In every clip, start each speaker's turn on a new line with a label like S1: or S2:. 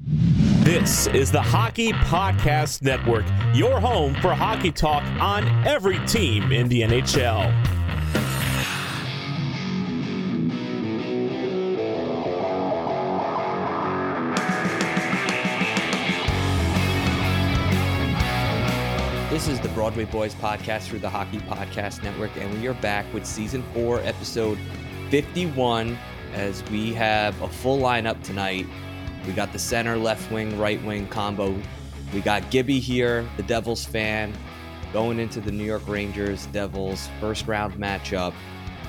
S1: This is the Hockey Podcast Network, your home for hockey talk on every team in the NHL.
S2: This is the Broadway Boys podcast through the Hockey Podcast Network, and we are back with season four, episode 51, as we have a full lineup tonight. We got the center, left wing, right wing combo. We got Gibby here, the Devils fan, going into the New York Rangers Devils first round matchup.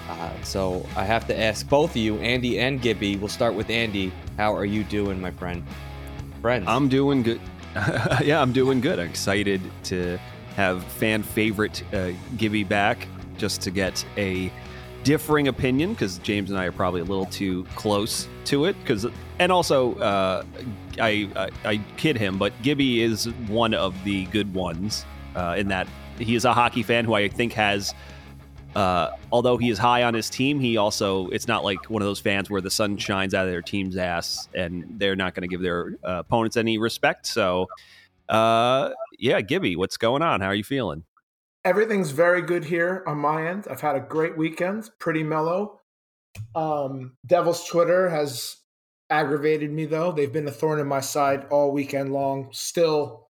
S2: Uh, so I have to ask both of you, Andy and Gibby. We'll start with Andy. How are you doing, my friend? Friends.
S3: I'm doing good. yeah, I'm doing good. I'm excited to have fan favorite uh, Gibby back just to get a differing opinion because James and I are probably a little too close to it. Because and also uh, I, I, I kid him, but Gibby is one of the good ones uh, in that he is a hockey fan who I think has. Uh, although he is high on his team, he also it's not like one of those fans where the sun shines out of their team's ass and they're not going to give their uh, opponents any respect. So, uh, yeah, Gibby, what's going on? How are you feeling?
S4: Everything's very good here on my end. I've had a great weekend, pretty mellow. Um, Devil's Twitter has aggravated me though. They've been a thorn in my side all weekend long, still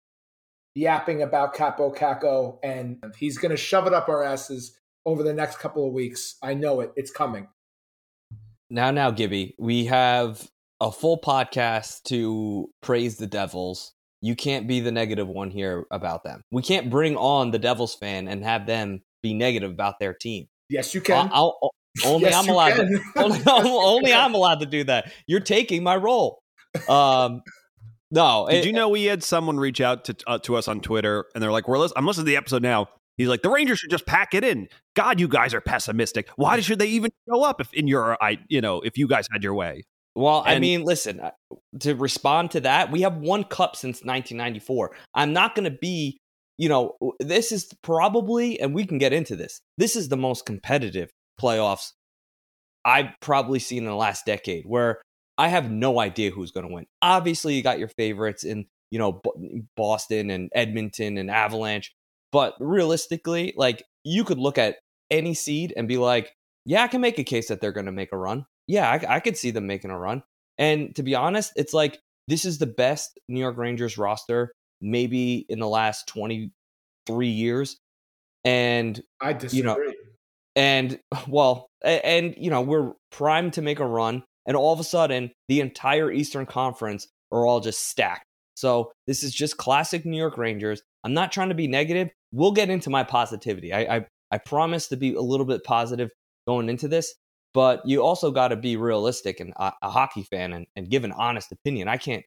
S4: yapping about Kaapo Kakko, and he's going to shove it up our asses over the next couple of weeks. I know it. It's coming.
S2: Now, now, Gibby, we have a full podcast to praise the Devils. You can't be the negative one here about them. We can't bring on the Devils fan and have them be negative about their team.
S4: Yes, you can.
S2: I'll, I'll, only yes, I'm allowed to. Only, only I'm allowed to do that. You're taking my role. Um, no.
S3: Did it, you know we had someone reach out to uh, to us on Twitter and they're like, "We're listening. I'm listening to the episode now." He's like, "The Rangers should just pack it in." God, you guys are pessimistic. Why should they even show up if in your I you know if you guys had your way?
S2: Well, and, I mean, listen, uh, to respond to that, we have one cup since 1994. I'm not going to be, you know, this is probably, and we can get into this, this is the most competitive playoffs I've probably seen in the last decade where I have no idea who's going to win. Obviously, you got your favorites in, you know, Boston and Edmonton and Avalanche, but realistically, like you could look at any seed and be like, yeah, I can make a case that they're going to make a run. Yeah, I, I could see them making a run. And to be honest, it's like this is the best New York Rangers roster maybe in the last 23 years. And
S4: I disagree.
S2: You know, and well, and you know, we're primed to make a run, and all of a sudden, the entire Eastern Conference are all just stacked. So this is just classic New York Rangers. I'm not trying to be negative. We'll get into my positivity. I I, I promise to be a little bit positive going into this, but you also got to be realistic and a, a hockey fan and, and give an honest opinion. I can't,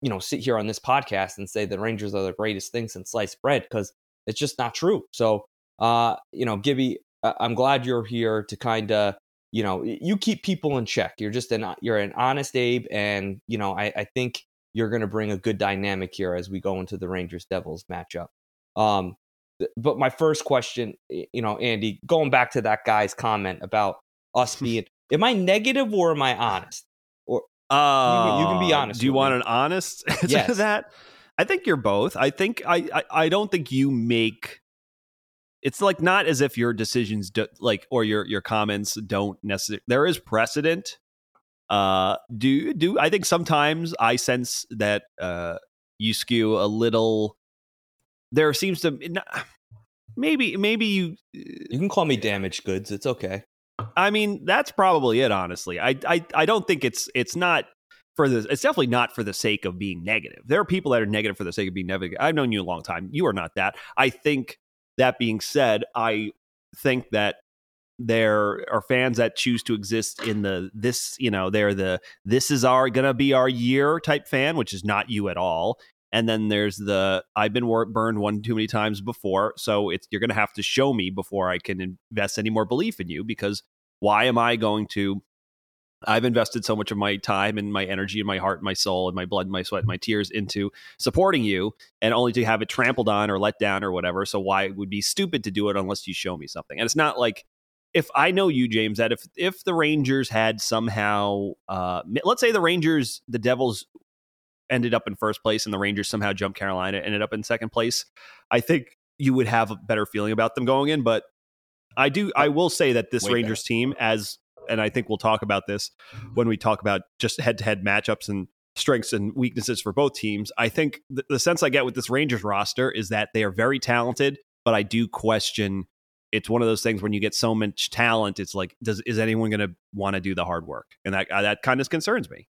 S2: you know, sit here on this podcast and say the Rangers are the greatest thing since sliced bread because it's just not true. So, uh, you know, Gibby, I'm glad you're here to kind of, you know, you keep people in check. You're just an you're an honest Abe, and you know, I, I think you're going to bring a good dynamic here as we go into the Rangers Devils matchup. Um, but my first question, you know, Andy, going back to that guy's comment about us being, am I negative or am I honest? Or
S3: uh,
S2: you, you can be honest.
S3: Do you want me. an honest answer yes. to that? I think you're both. I think I, I, I don't think you make it's like not as if your decisions do, like or your your comments don't necessarily there is precedent Uh, do do I think sometimes I sense that uh, you skew a little. There seems to maybe maybe you
S2: you can call me damaged goods. It's okay.
S3: I mean, that's probably it. Honestly, I I I don't think it's it's not for the it's definitely not for the sake of being negative. There are people that are negative for the sake of being negative. I've known you a long time. You are not that. I think that being said, I think that there are fans that choose to exist in the this you know they're the this is our gonna be our year type fan which is not you at all. And then there's the i've been burned one too many times before so it's you're gonna have to show me before i can invest any more belief in you because why am i going to I've invested so much of my time and my energy and my heart and my soul and my blood and my sweat and my tears into supporting you and only to have it trampled on or let down or whatever. So why it would be stupid to do it unless you show me something. And it's not like if I know you, James, that if if the Rangers had somehow, uh, let's say the Rangers, the Devils ended up in first place, and the Rangers somehow jumped Carolina, ended up in second place, I think you would have a better feeling about them going in. But I do, I will say that this Way Rangers team, as and I think we'll talk about this when we talk about just head to head matchups and strengths and weaknesses for both teams. I think the, the sense I get with this Rangers roster is that they are very talented, but I do question it's one of those things when you get so much talent, it's like, does is anyone going to want to do the hard work? And that uh, that kind of concerns me.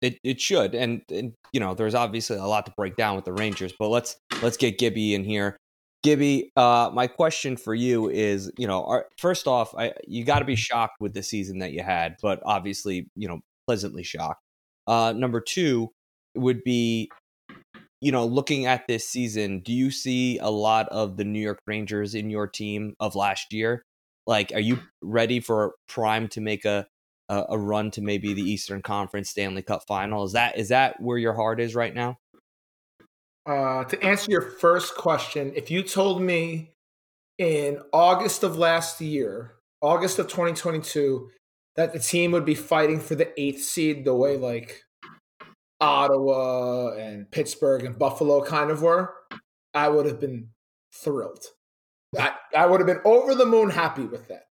S2: It it should, and, and you know, there's obviously a lot to break down with the Rangers, but let's let's get Gibby in here. Gibby, uh, my question for you is, you know, our, first off, I, you got to be shocked with the season that you had, but obviously, you know, pleasantly shocked. Uh, number two would be you know, looking at this season, do you see a lot of the New York Rangers in your team of last year? Like, are you ready for Prime to make a a, a run to maybe the Eastern Conference Stanley Cup Final? Is that is that where your heart is right now?
S4: Uh, to answer your first question, if you told me in August of last year, August of 2022, that the team would be fighting for the eighth seed the way like Ottawa and Pittsburgh and Buffalo kind of were, I would have been thrilled. I, I would have been over the moon happy with that.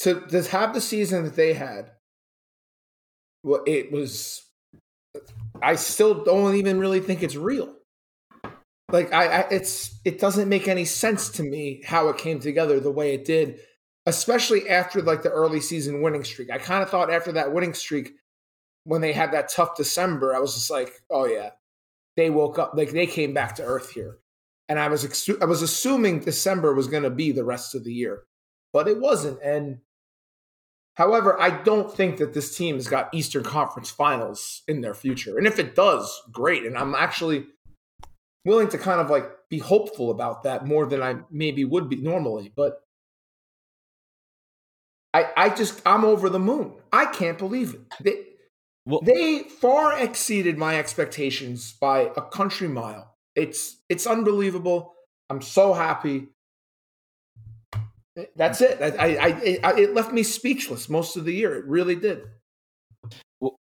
S4: To, to have the season that they had, well, it was. I still don't even really think it's real. Like I, I, it's it doesn't make any sense to me how it came together the way it did, especially after like the early season winning streak. I kind of thought after that winning streak, when they had that tough December, I was just like, oh yeah, they woke up like they came back to earth here, and I was ex- I was assuming December was going to be the rest of the year, but it wasn't. And however, I don't think that this team has got Eastern Conference Finals in their future, and if it does, great. And I'm actually willing to kind of like be hopeful about that more than I maybe would be normally, but. I, I just I'm over the moon. I can't believe it. They, well, they far exceeded my expectations by a country mile. It's it's unbelievable. I'm so happy. That's it. I, I, I, it left me speechless most of the year. It really did.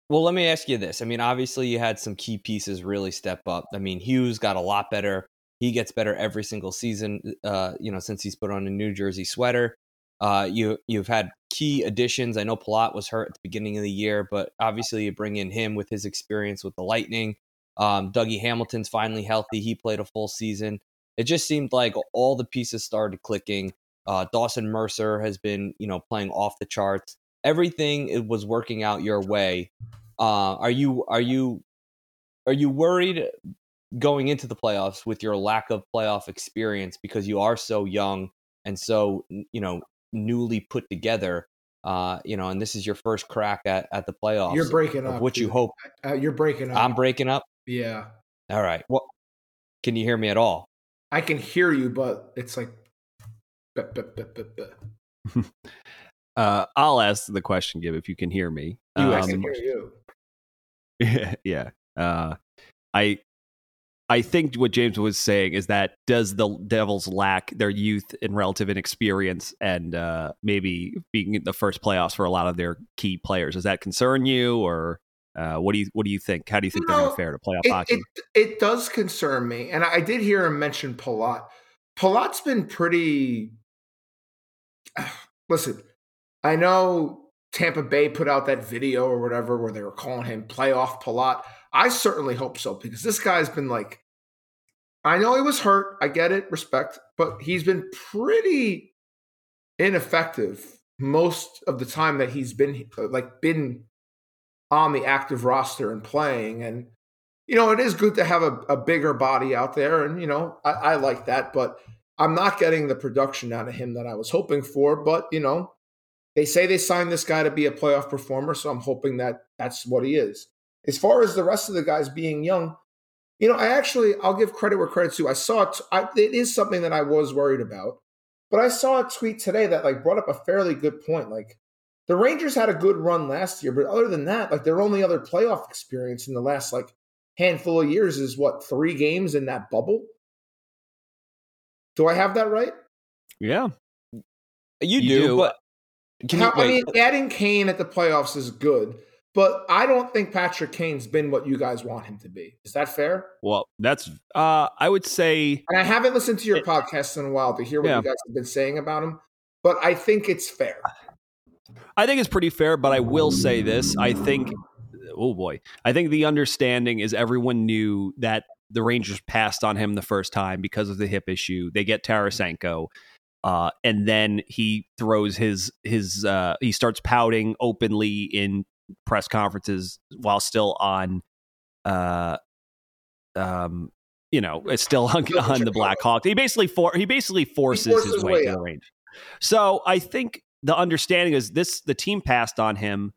S2: Well, let me ask you this. I mean, obviously, you had some key pieces really step up. I mean, Hughes got a lot better. He gets better every single season. Uh, you know, since he's put on a New Jersey sweater. Uh, you you've had key additions. I know Palat was hurt at the beginning of the year, but obviously you bring in him with his experience with the Lightning. Um, Dougie Hamilton's finally healthy. He played a full season. It just seemed like all the pieces started clicking. Uh, Dawson Mercer has been, you know, playing off the charts. Everything it was working out your way. Uh, are you are you are you worried going into the playoffs with your lack of playoff experience because you are so young and so you know newly put together. Uh, you know, and this is your first crack at, at the playoffs.
S4: You're breaking up.
S2: What you hope?
S4: Uh, you're breaking up.
S2: I'm breaking up.
S4: Yeah.
S2: All right. Well, can you hear me at all?
S4: I can hear you, but it's like.
S3: uh, I'll ask the question, Gib, if you can hear me.
S4: You, um, I can hear you.
S3: Yeah, yeah. Uh, I I think what James was saying is that does the Devils lack their youth and relative inexperience and uh, maybe being in the first playoffs for a lot of their key players? Does that concern you, or uh, what do you what do you think? How do you think they're going to fare to playoff
S4: it,
S3: hockey?
S4: It, it, does concern me, and I did hear him mention Palat. Palat's been pretty. Listen, I know Tampa Bay put out that video or whatever where they were calling him playoff Palat. I certainly hope so because this guy's been like, I know he was hurt. I get it, respect, but he's been pretty ineffective most of the time that he's been like been on the active roster and playing. And you know, it is good to have a, a bigger body out there, and you know, I, I like that, but I'm not getting the production out of him that I was hoping for. But you know, they say they signed this guy to be a playoff performer, so I'm hoping that that's what he is. As far as the rest of the guys being young, you know, I actually I'll give credit where credit's due. I saw it. I, it is something that I was worried about, but I saw a tweet today that like brought up a fairly good point. Like the Rangers had a good run last year, but other than that, like their only other playoff experience in the last like handful of years is what three games in that bubble. Do I have that right?
S3: Yeah,
S2: you, you do, do, But
S4: How, I mean, adding Kane at the playoffs is good, but I don't think Patrick Kane's been what you guys want him to be. Is that fair?
S3: Well, that's uh I would say
S4: And I haven't listened to your podcast in a while to hear what yeah. you guys have been saying about him, but I think it's fair.
S3: I think it's pretty fair, but I will say this. I think oh boy. I think the understanding is everyone knew that the Rangers passed on him the first time because of the hip issue. They get Tarasenko. Uh, and then he throws his his uh, he starts pouting openly in press conferences while still on uh um you know it's still on, on the black hawk. He basically for he basically forces, he forces his way, way to the range. So i think the understanding is this the team passed on him.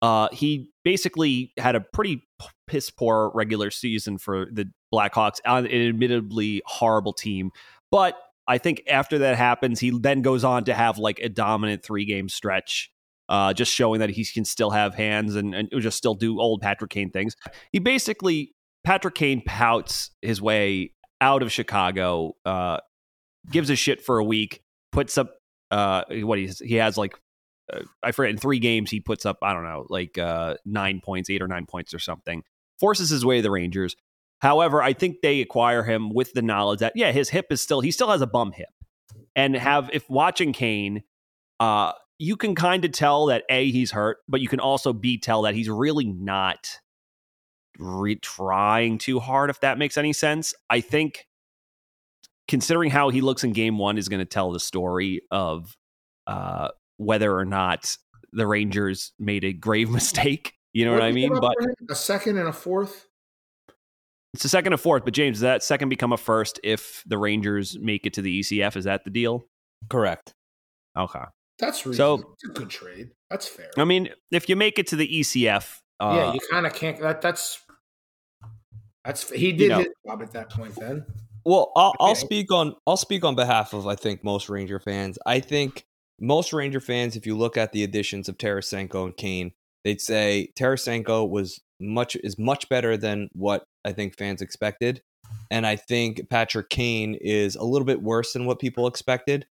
S3: Uh he basically had a pretty piss poor regular season for the blackhawks on an admittedly horrible team. But i think after that happens he then goes on to have like a dominant three game stretch uh, just showing that he can still have hands and, and just still do old Patrick Kane things. He basically, Patrick Kane pouts his way out of Chicago, uh, gives a shit for a week, puts up uh, what he he has like uh, I forget in three games he puts up I don't know like uh, nine points, eight or nine points or something. Forces his way to the Rangers. However, I think they acquire him with the knowledge that yeah, his hip is still he still has a bum hip, and have if watching Kane, uh, you can kind of tell that A, he's hurt, but you can also B, tell that he's really not re- trying too hard, if that makes any sense. I think considering how he looks in game one is going to tell the story of uh, whether or not the Rangers made a grave mistake. You know what, what I mean? But
S4: a second and a fourth.
S3: It's a second and fourth, but James, does that second become a first if the Rangers make it to the ECF? Is that the deal?
S2: Correct.
S3: Okay.
S4: That's reasonable. so it's a good trade. That's fair.
S3: I mean, if you make it to the ECF,
S4: uh, yeah, you kind of can't. That that's that's he did you know, his job at that point. Then,
S2: well, I'll, I'll speak on I'll speak on behalf of I think most Ranger fans. I think most Ranger fans, if you look at the additions of Tarasenko and Kane, they'd say Tarasenko was much is much better than what I think fans expected, and I think Patrick Kane is a little bit worse than what people expected.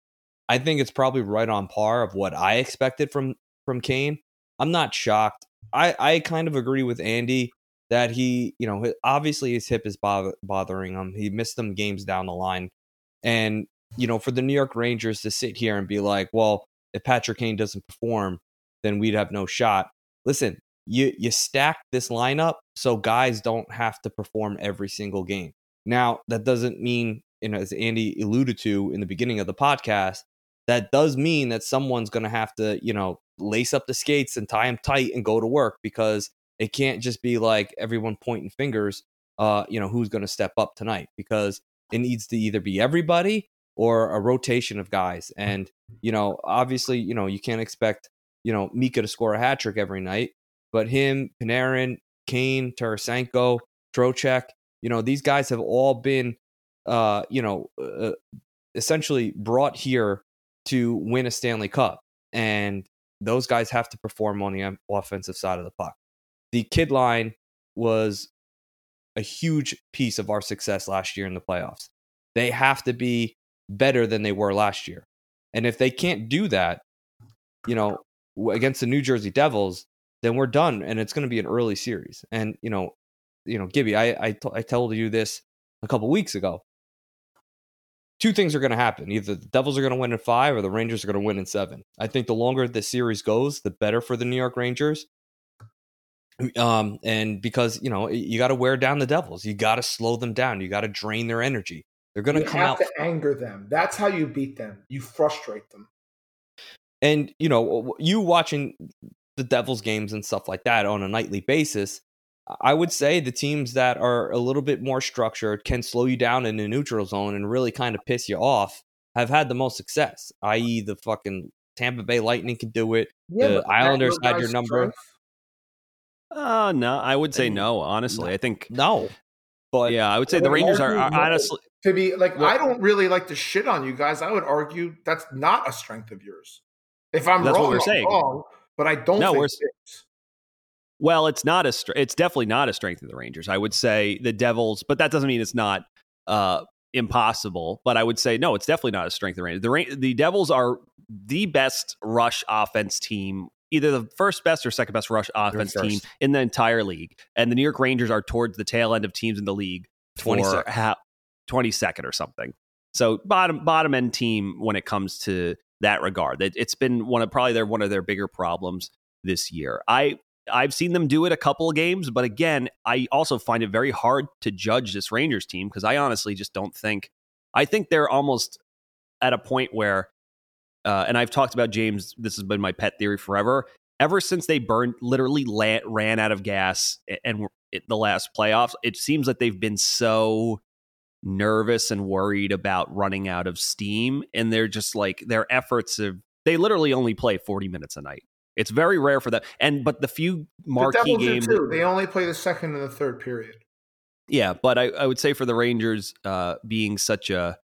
S2: I think it's probably right on par of what I expected from from Kane. I'm not shocked. I I kind of agree with Andy that he, you know, obviously his hip is bother, bothering him. He missed some games down the line, and you know, for the New York Rangers to sit here and be like, well, if Patrick Kane doesn't perform, then we'd have no shot. Listen, you you stack this lineup so guys don't have to perform every single game. Now, that doesn't mean, you know, as Andy alluded to in the beginning of the podcast, that does mean that someone's going to have to, you know, lace up the skates and tie them tight and go to work because it can't just be like everyone pointing fingers, uh, you know, who's going to step up tonight because it needs to either be everybody or a rotation of guys. And, you know, obviously, you know, you can't expect, you know, Mika to score a hat trick every night, but him, Panarin, Kane, Tarasenko, Trocheck, you know, these guys have all been, uh, you know, uh, essentially brought here to win a Stanley Cup. And those guys have to perform on the offensive side of the puck. The kid line was a huge piece of our success last year in the playoffs. They have to be better than they were last year. And if they can't do that, you know, against the New Jersey Devils, then we're done and it's going to be an early series. And, you know, you know, Gibby, I I, t- I told you this a couple weeks ago. two things are going to happen. Either the Devils are going to win in five or the Rangers are going to win in seven. I think the longer the series goes, the better for the New York Rangers. Um, and because, you know, you got to wear down the Devils, you got to slow them down, you got to drain their energy. They're going to come
S4: have
S2: out.
S4: to anger them. That's how you beat them. You frustrate them.
S2: And, you know, you watching the Devils games and stuff like that on a nightly basis, I would say the teams that are a little bit more structured can slow you down in the neutral zone and really kind of piss you off. Have had the most success, i.e., the fucking Tampa Bay Lightning can do it.
S4: Yeah,
S2: the Islanders had your number.
S4: strength.
S3: Uh, no, I would say no. Honestly, I think
S2: No, but
S3: yeah, I would say the
S4: I would
S3: Rangers are, are honestly.
S4: To be like,
S2: Well-
S4: I don't really like to shit on you guys. I would argue that's not a strength of yours. If I'm
S3: That's what
S4: wrong,
S3: we're
S4: I'm
S3: saying.
S4: wrong, but I don't
S3: No,
S4: think
S3: we're-
S4: it.
S3: Well, it's not a. str- It's definitely not a strength of the Rangers. I would say the Devils, but that doesn't mean it's not uh, impossible. But I would say no, it's definitely not a strength of the Rangers. The Ra- the Devils are the best rush offense team, either the first best or second best rush offense team in the entire league. And the New York Rangers are towards the tail end of teams in the league,
S2: 22nd.
S3: ha- 22nd or something. So bottom bottom end team when it comes to that regard. It, it's been one of probably their one of their bigger problems this year. I I've seen them do it a couple of games, but again, I also find it very hard to judge this Rangers team because I honestly just don't think. I think they're almost at a point where, uh, and I've talked about James. This has been my pet theory forever. Ever since they burned, literally la- ran out of gas, and it, the last playoffs, it seems like they've been so nervous and worried about running out of steam, and they're just like their efforts have. They literally only play forty minutes a night. It's very rare for them. And but the few
S4: The
S3: marquee
S4: do
S3: games,
S4: too. They only play the second and the third period.
S3: yeah. But I, I would say for the Rangers uh, being such a,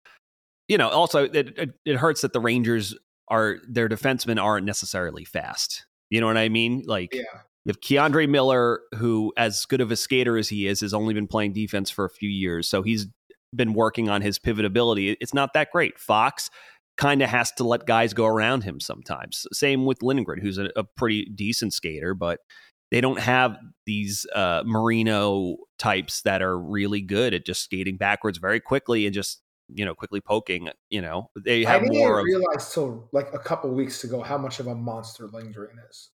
S3: you know, also it, it, it hurts that the Rangers are their defensemen aren't necessarily fast. You know what I mean? Like
S4: Yeah.
S3: you have K'Andre Miller, who, as good of a skater as he is, has only been playing defense for a few years. So he's been working on his pivotability. It's not that great. Fox kind of has to let guys go around him sometimes. Same with Lindgren, who's a, a pretty decent skater, but they don't have these uh, Marino types that are really good at just skating backwards very quickly and just you know quickly poking. You know, they
S4: I
S3: have
S4: didn't
S3: more
S4: even
S3: of
S4: realize till like a couple weeks ago how much of a monster Lindgren is.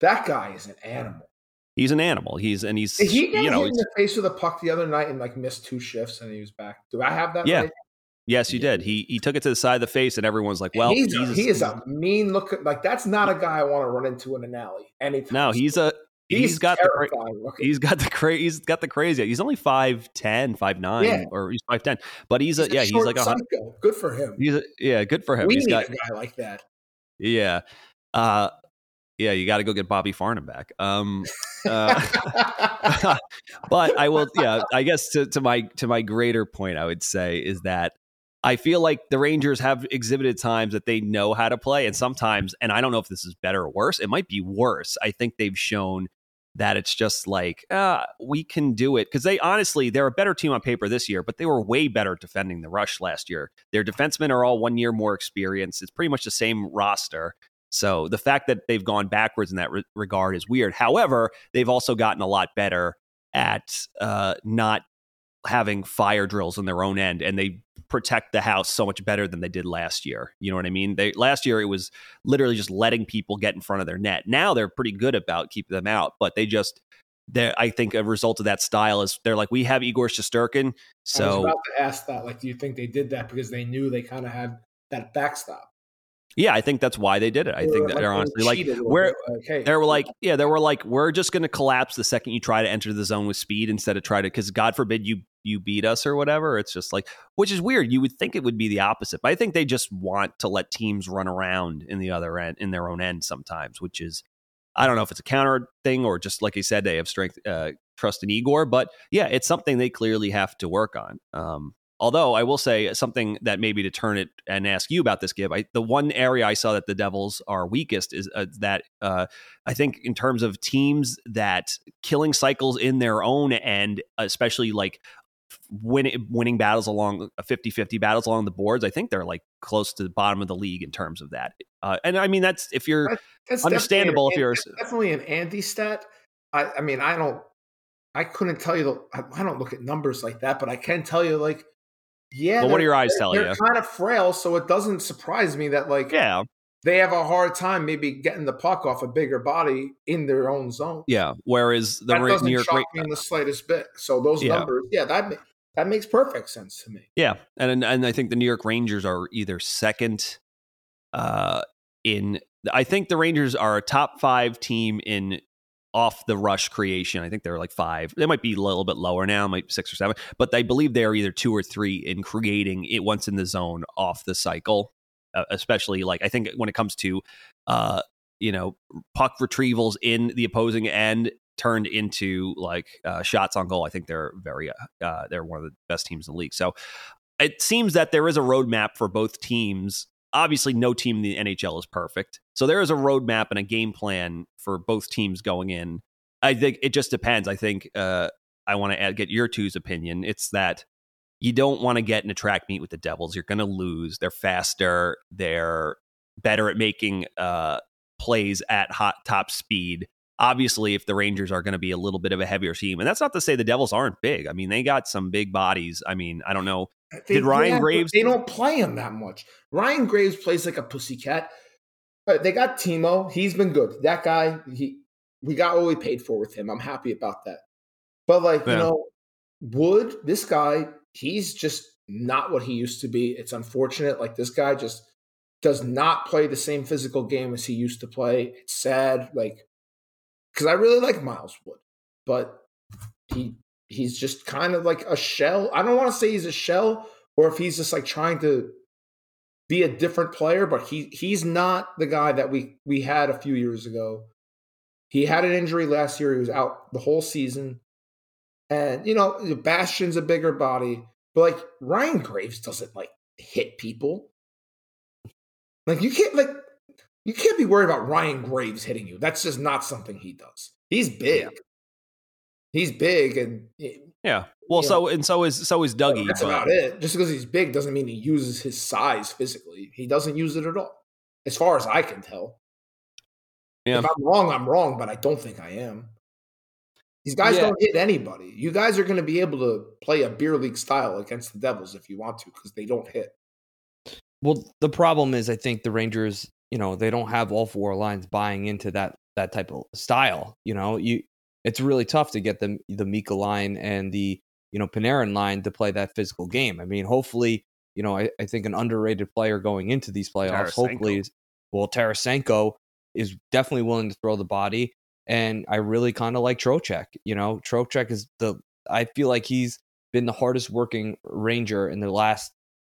S4: That guy is an animal.
S3: He's an animal. He's and he's
S4: Did he get
S3: you know
S4: hit in the face with a puck the other night and like missed two shifts and he was back? Do I have that?
S3: Yeah.
S4: right?
S3: Yes, you did. He he took it to the side of the face, and everyone's like, "Well,
S4: he's,
S3: he's,
S4: he is a mean looking. Like that's not a guy I want to run into in an alley. Anytime.
S3: no, he's a
S4: he's,
S3: he's got the cra-
S4: looking.
S3: he's got the cra- he's got the crazy. He's only 5'10", 5'9",
S4: Yeah.
S3: or he's five ten, but he's, a yeah, he's like a
S4: psycho. Good for him.
S3: he's a, yeah, good for him.
S4: we
S3: He's
S4: need
S3: got
S4: a guy like that.
S3: yeah, uh, yeah. You got to go get Bobby Farnham back. Um, uh, but I will, yeah. I guess to, to my to my greater point, I would say is that I feel like the Rangers have exhibited times that they know how to play, and sometimes, and I don't know if this is better or worse. It might be worse. I think they've shown that it's just like uh, we can do it because they honestly they're a better team on paper this year, but they were way better defending the rush last year. Their defensemen are all one year more experienced. It's pretty much the same roster. So the fact that they've gone backwards in that re- regard is weird. However, they've also gotten a lot better at uh, not having fire drills on their own end, and they protect the house so much better than they did last year. You know what I mean? They last year it was literally just letting people get in front of their net. Now they're pretty good about keeping them out, but they just they I think a result of that style is they're like we have Igor Shesterkin,
S4: I was
S3: so
S4: about to ask that. Like, do you think they did that because they knew they kind of had that backstop?
S3: Yeah, I think that's why they did it. I think that
S4: like,
S3: they're honestly like
S4: cheated a little
S3: we're
S4: bit, like,
S3: they were like, yeah, they were like, we're just going to collapse the second you try to enter the zone with speed instead of try to, because God forbid you you beat us or whatever. It's just like, which is weird. You would think it would be the opposite, but I think they just want to let teams run around in the other end, in their own end sometimes, which is, I don't know if it's a counter thing or just like I said, they have strength, uh, trust in Igor, but yeah, it's something they clearly have to work on. Um, Although I will say something that maybe to turn it and ask you about this, Gib. I, the one area I saw that the Devils are weakest is uh, that uh, I think in terms of teams that killing cycles in their own end, especially like win, winning battles along 50-50 battles along the boards, I think they're like close to the bottom of the league in terms of that. Uh, and I mean that's if you're
S4: That- That's
S3: understandable if you're
S4: definitely an Andy stat. I, I mean, I don't, I couldn't tell you. The, I, I don't look at numbers like that, but I can tell you, like Yeah,
S3: But what are your eyes
S4: they're-
S3: telling
S4: they're
S3: you?
S4: kind of frail, so it doesn't surprise me that like
S3: Yeah,
S4: they have a hard time maybe getting the puck off a bigger body in their own zone.
S3: yeah. Whereas the
S4: that
S3: Ra-
S4: doesn't
S3: New York,
S4: shock
S3: Ra-
S4: me in the slightest bit. So those
S3: Yeah.
S4: numbers, yeah, that that makes perfect sense to me.
S3: yeah, and and I think the New York Rangers are either second, uh, in. I think the Rangers are a top five team in off the rush creation. I think they're like five. They might be a little bit lower now, might six or seven, but I believe they are either two or three in creating it once in the zone off the cycle. Uh, especially like I think when it comes to, uh, you know, puck retrievals in the opposing end turned into like uh, shots on goal. I think they're very, uh, they're one of the best teams in the league. So it seems that there is a roadmap for both teams. Obviously, no team in the NHL is perfect. So there is a roadmap and a game plan for both teams going in. I think it just depends. I think uh, I want to get your two's opinion. It's that you don't want to get in a track meet with the Devils. You're going to lose. They're faster. They're better at making uh, plays at hot top speed. Obviously, if the Rangers are going to be a little bit of a heavier team, and that's not to say the Devils aren't big. I mean, they got some big bodies. I mean, I don't know.
S4: They-
S3: Did Ryan
S4: yeah, but
S3: Graves-
S4: They don't play him that much. Ryan Graves plays like a pussycat. Uh, They got Timo. He's been good. That guy, he we got what we paid for with him. I'm happy about that. But like you know, Wood, this guy, he's just not what he used to be. It's unfortunate. Like this guy just does not play the same physical game as he used to play. It's sad. Like because I really like Miles Wood, but he he's just kind of like a shell. I don't want to say he's a shell or if he's just like trying to be a different player, but he he's not the guy that we we had a few years ago. He had an injury last year. He was out the whole season. And you know, Bastian's a bigger body, but like Ryan Graves doesn't like hit people. Like you can't like you can't be worried about Ryan Graves hitting you. That's just not something he does. He's big. He's big and eh,
S3: Yeah. Well,
S4: Yeah.
S3: so and so is so is Dougie.
S4: that's
S3: but-
S4: about it. Just because he's big doesn't mean he uses his size physically. He doesn't use it at all, as far as I can tell.
S3: Yeah.
S4: If I'm wrong, I'm wrong, but I don't think I am. These guys
S2: Yeah.
S4: don't hit anybody. You guys are going to be able to play a beer league style against the Devils if you want to, because they don't hit.
S2: Well, the problem is, I think the Rangers, you know, they don't have all four lines buying into that that type of style. You know, you it's really tough to get the the Mika line and the you know Panarin line to play that physical game. I mean, hopefully, you know, I, I think an underrated player going into these playoffs,
S3: Tarasenko.
S2: hopefully, is well, Tarasenko is definitely willing to throw the body, and I really kind of like Trocheck. You know, Trocheck is the I feel like he's been the hardest working Ranger in the last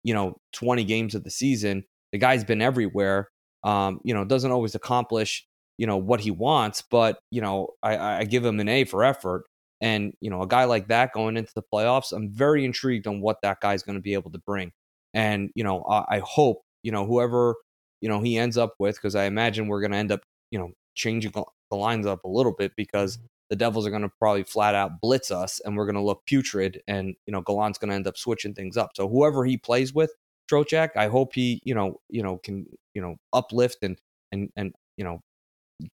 S2: you know 20 games of the season the guy's been everywhere um you know doesn't always accomplish you know what he wants but you know i i give him an a for effort. And you know a guy like that going into the playoffs i'm very intrigued on what that guy's going to be able to bring. And you know i, I hope you know whoever you know he ends up with because i imagine we're going to end up you know changing the lines up a little bit because the Devils are going to probably flat out blitz us, and we're going to look putrid, and you know Gallant's going to end up switching things up. So whoever he plays with, Trocheck, I hope he you know you know can you know uplift and and and you know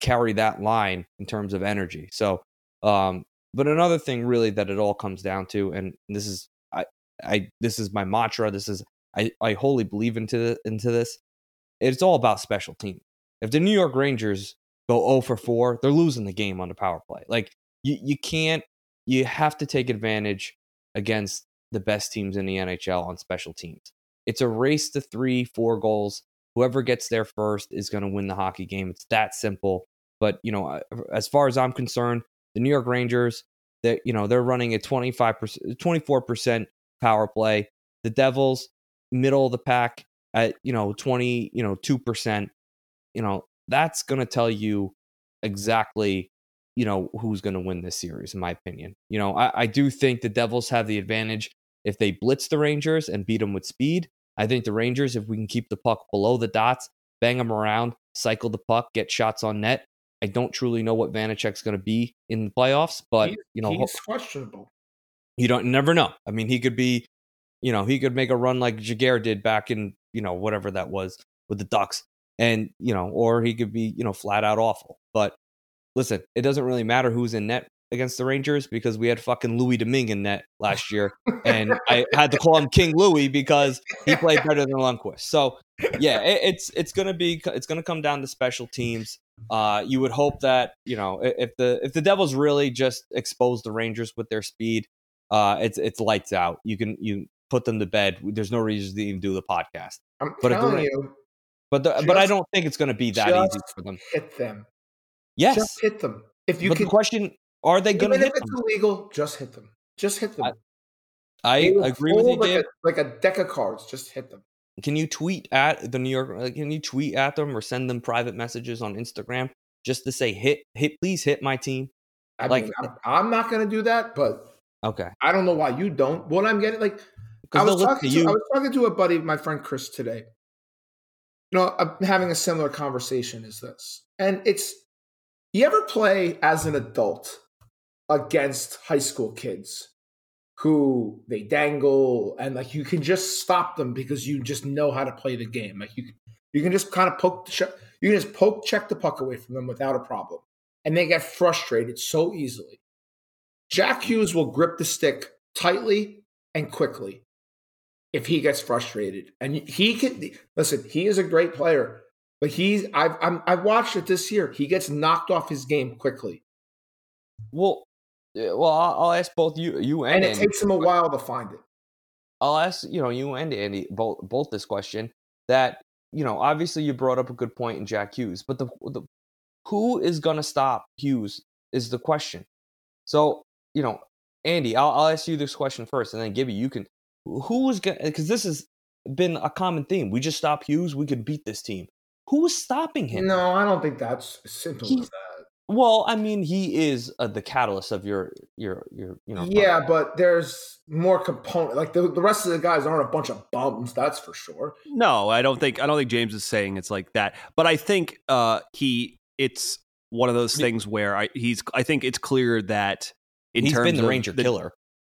S2: carry that line in terms of energy. So, um, but another thing really that it all comes down to, and this is I I this is my mantra. This is I I wholly believe into the, into this. It's all about special team. If the New York Rangers go 0 for 4, they're losing the game on the power play. Like you, you can't, you have to take advantage against the best teams in the NHL on special teams. It's a race to three, four goals. Whoever gets there first is going to win the hockey game. It's that simple. But, you know, uh, as far as I'm concerned, the New York Rangers, that you know, they're running a 25%, 24% uh, power play. The Devils, middle of the pack at, you know, 20, you know, 2%. You know, that's going to tell you exactly you know who's going to win this series in my opinion you know I, I do think the devils have the advantage if they blitz the rangers and beat them with speed i think the rangers if we can keep the puck below the dots bang them around cycle the puck get shots on net i don't truly know what Vanecek's going to be in the playoffs but
S4: He-
S2: you know
S4: he's questionable.
S2: you don't never know. I mean, he could be, you know, he could make a run like Giguere did back in, you know, whatever that was with the Ducks, and you know, or he could be, you know, flat out awful. But listen, it doesn't really matter who's in net against the Rangers because we had fucking Louis Domingue in net last year, and I had to call him King Louis because he played better than Lundqvist. So yeah, it, it's it's gonna be it's gonna come down to special teams. Uh, you would hope that you know if the if the Devils really just expose the Rangers with their speed, uh, it's it's lights out. You can you put them to bed. There's no reason to even do the podcast.
S4: I'm
S2: But if the
S4: telling you,
S2: But the, but I don't think it's going to be that easy for them.
S4: hit them.
S2: Yes,
S4: Just hit them. If you
S2: but
S4: can,
S2: the question: Are they going to
S4: even
S2: hit
S4: if it's
S2: them?
S4: illegal, just hit them. Just hit them.
S2: I
S4: will
S2: agree with you,
S4: like. A, like a deck of cards. Just hit them.
S2: Can you tweet at the New York? like, Can you tweet at them or send them private messages on Instagram just to say hit hit please hit my team?
S4: I
S2: Like-
S4: mean, eh I'm, I'm not going to do that, but
S2: Okay,
S4: I don't know why you don't. What I'm getting, like, I was, talking
S2: to
S4: to. I was talking to a buddy, my friend Chris, today. You know, I'm having a similar conversation as this. And it's, you ever play as an adult against high school kids who they dangle and like you can just stop them because you just know how to play the game. Like you, you can just kind of poke the, sh- you can just poke, check the puck away from them without a problem. And they get frustrated so easily. Jack Hughes will grip the stick tightly and quickly if he gets frustrated. And he can listen. He is a great player, but he's I've I'm, I've watched it this year. He gets knocked off his game quickly,
S2: well, yeah, well, I'll, I'll ask both you you and,
S4: and it
S2: Andy.
S4: takes him a while to find it.
S2: I'll ask you know you and Andy both both this question that you know obviously you brought up a good point in Jack Hughes, but the the who is gonna stop Hughes is the question. So you know Andy, I'll, I'll ask you this question first, and then Gibby, you can who is gonna because this has been a common theme. We just stop Hughes, we could beat this team. Who is stopping him?
S4: No, I don't think that's simple
S2: He's-
S4: as that.
S2: Well, I mean, he is uh, the catalyst of your your your you know.
S4: Yeah, but there's more component. Like the, the rest of the guys aren't a bunch of bums. That's for sure.
S3: No, I don't think I don't think James is saying it's like that. But I think uh he it's one of those things where I he's I think it's clear that in
S2: he's
S3: terms
S2: been the
S3: of
S2: Ranger killer.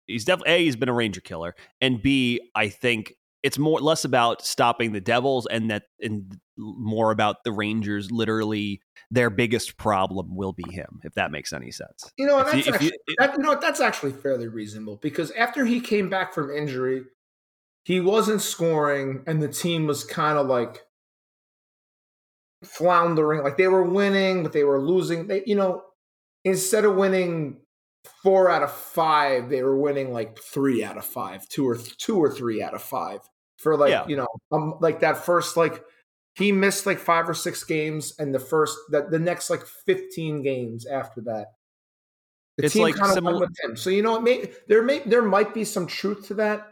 S3: He's definitely a he's been a Ranger killer, and b I think it's more less about stopping the Devils and that and more about the Rangers. Literally, their biggest problem will be him, if that makes any sense.
S4: You know,
S3: If
S4: that's
S3: you- if you-
S4: actually, that, you know that's actually fairly reasonable because after he came back from injury, he wasn't scoring, and the team was kind of like floundering. Like they were winning, but they were losing. They, you know, instead of winning four out of five, they were winning like three out of five, two or two or three out of five for like
S3: Yeah.
S4: you know, um, like that first like he missed like five or six games, and the first that the next like fifteen games after that. The
S3: It's
S4: team
S3: like
S4: kind of
S3: similar-
S4: went with him. So you know, it may, there may there might be some truth to that,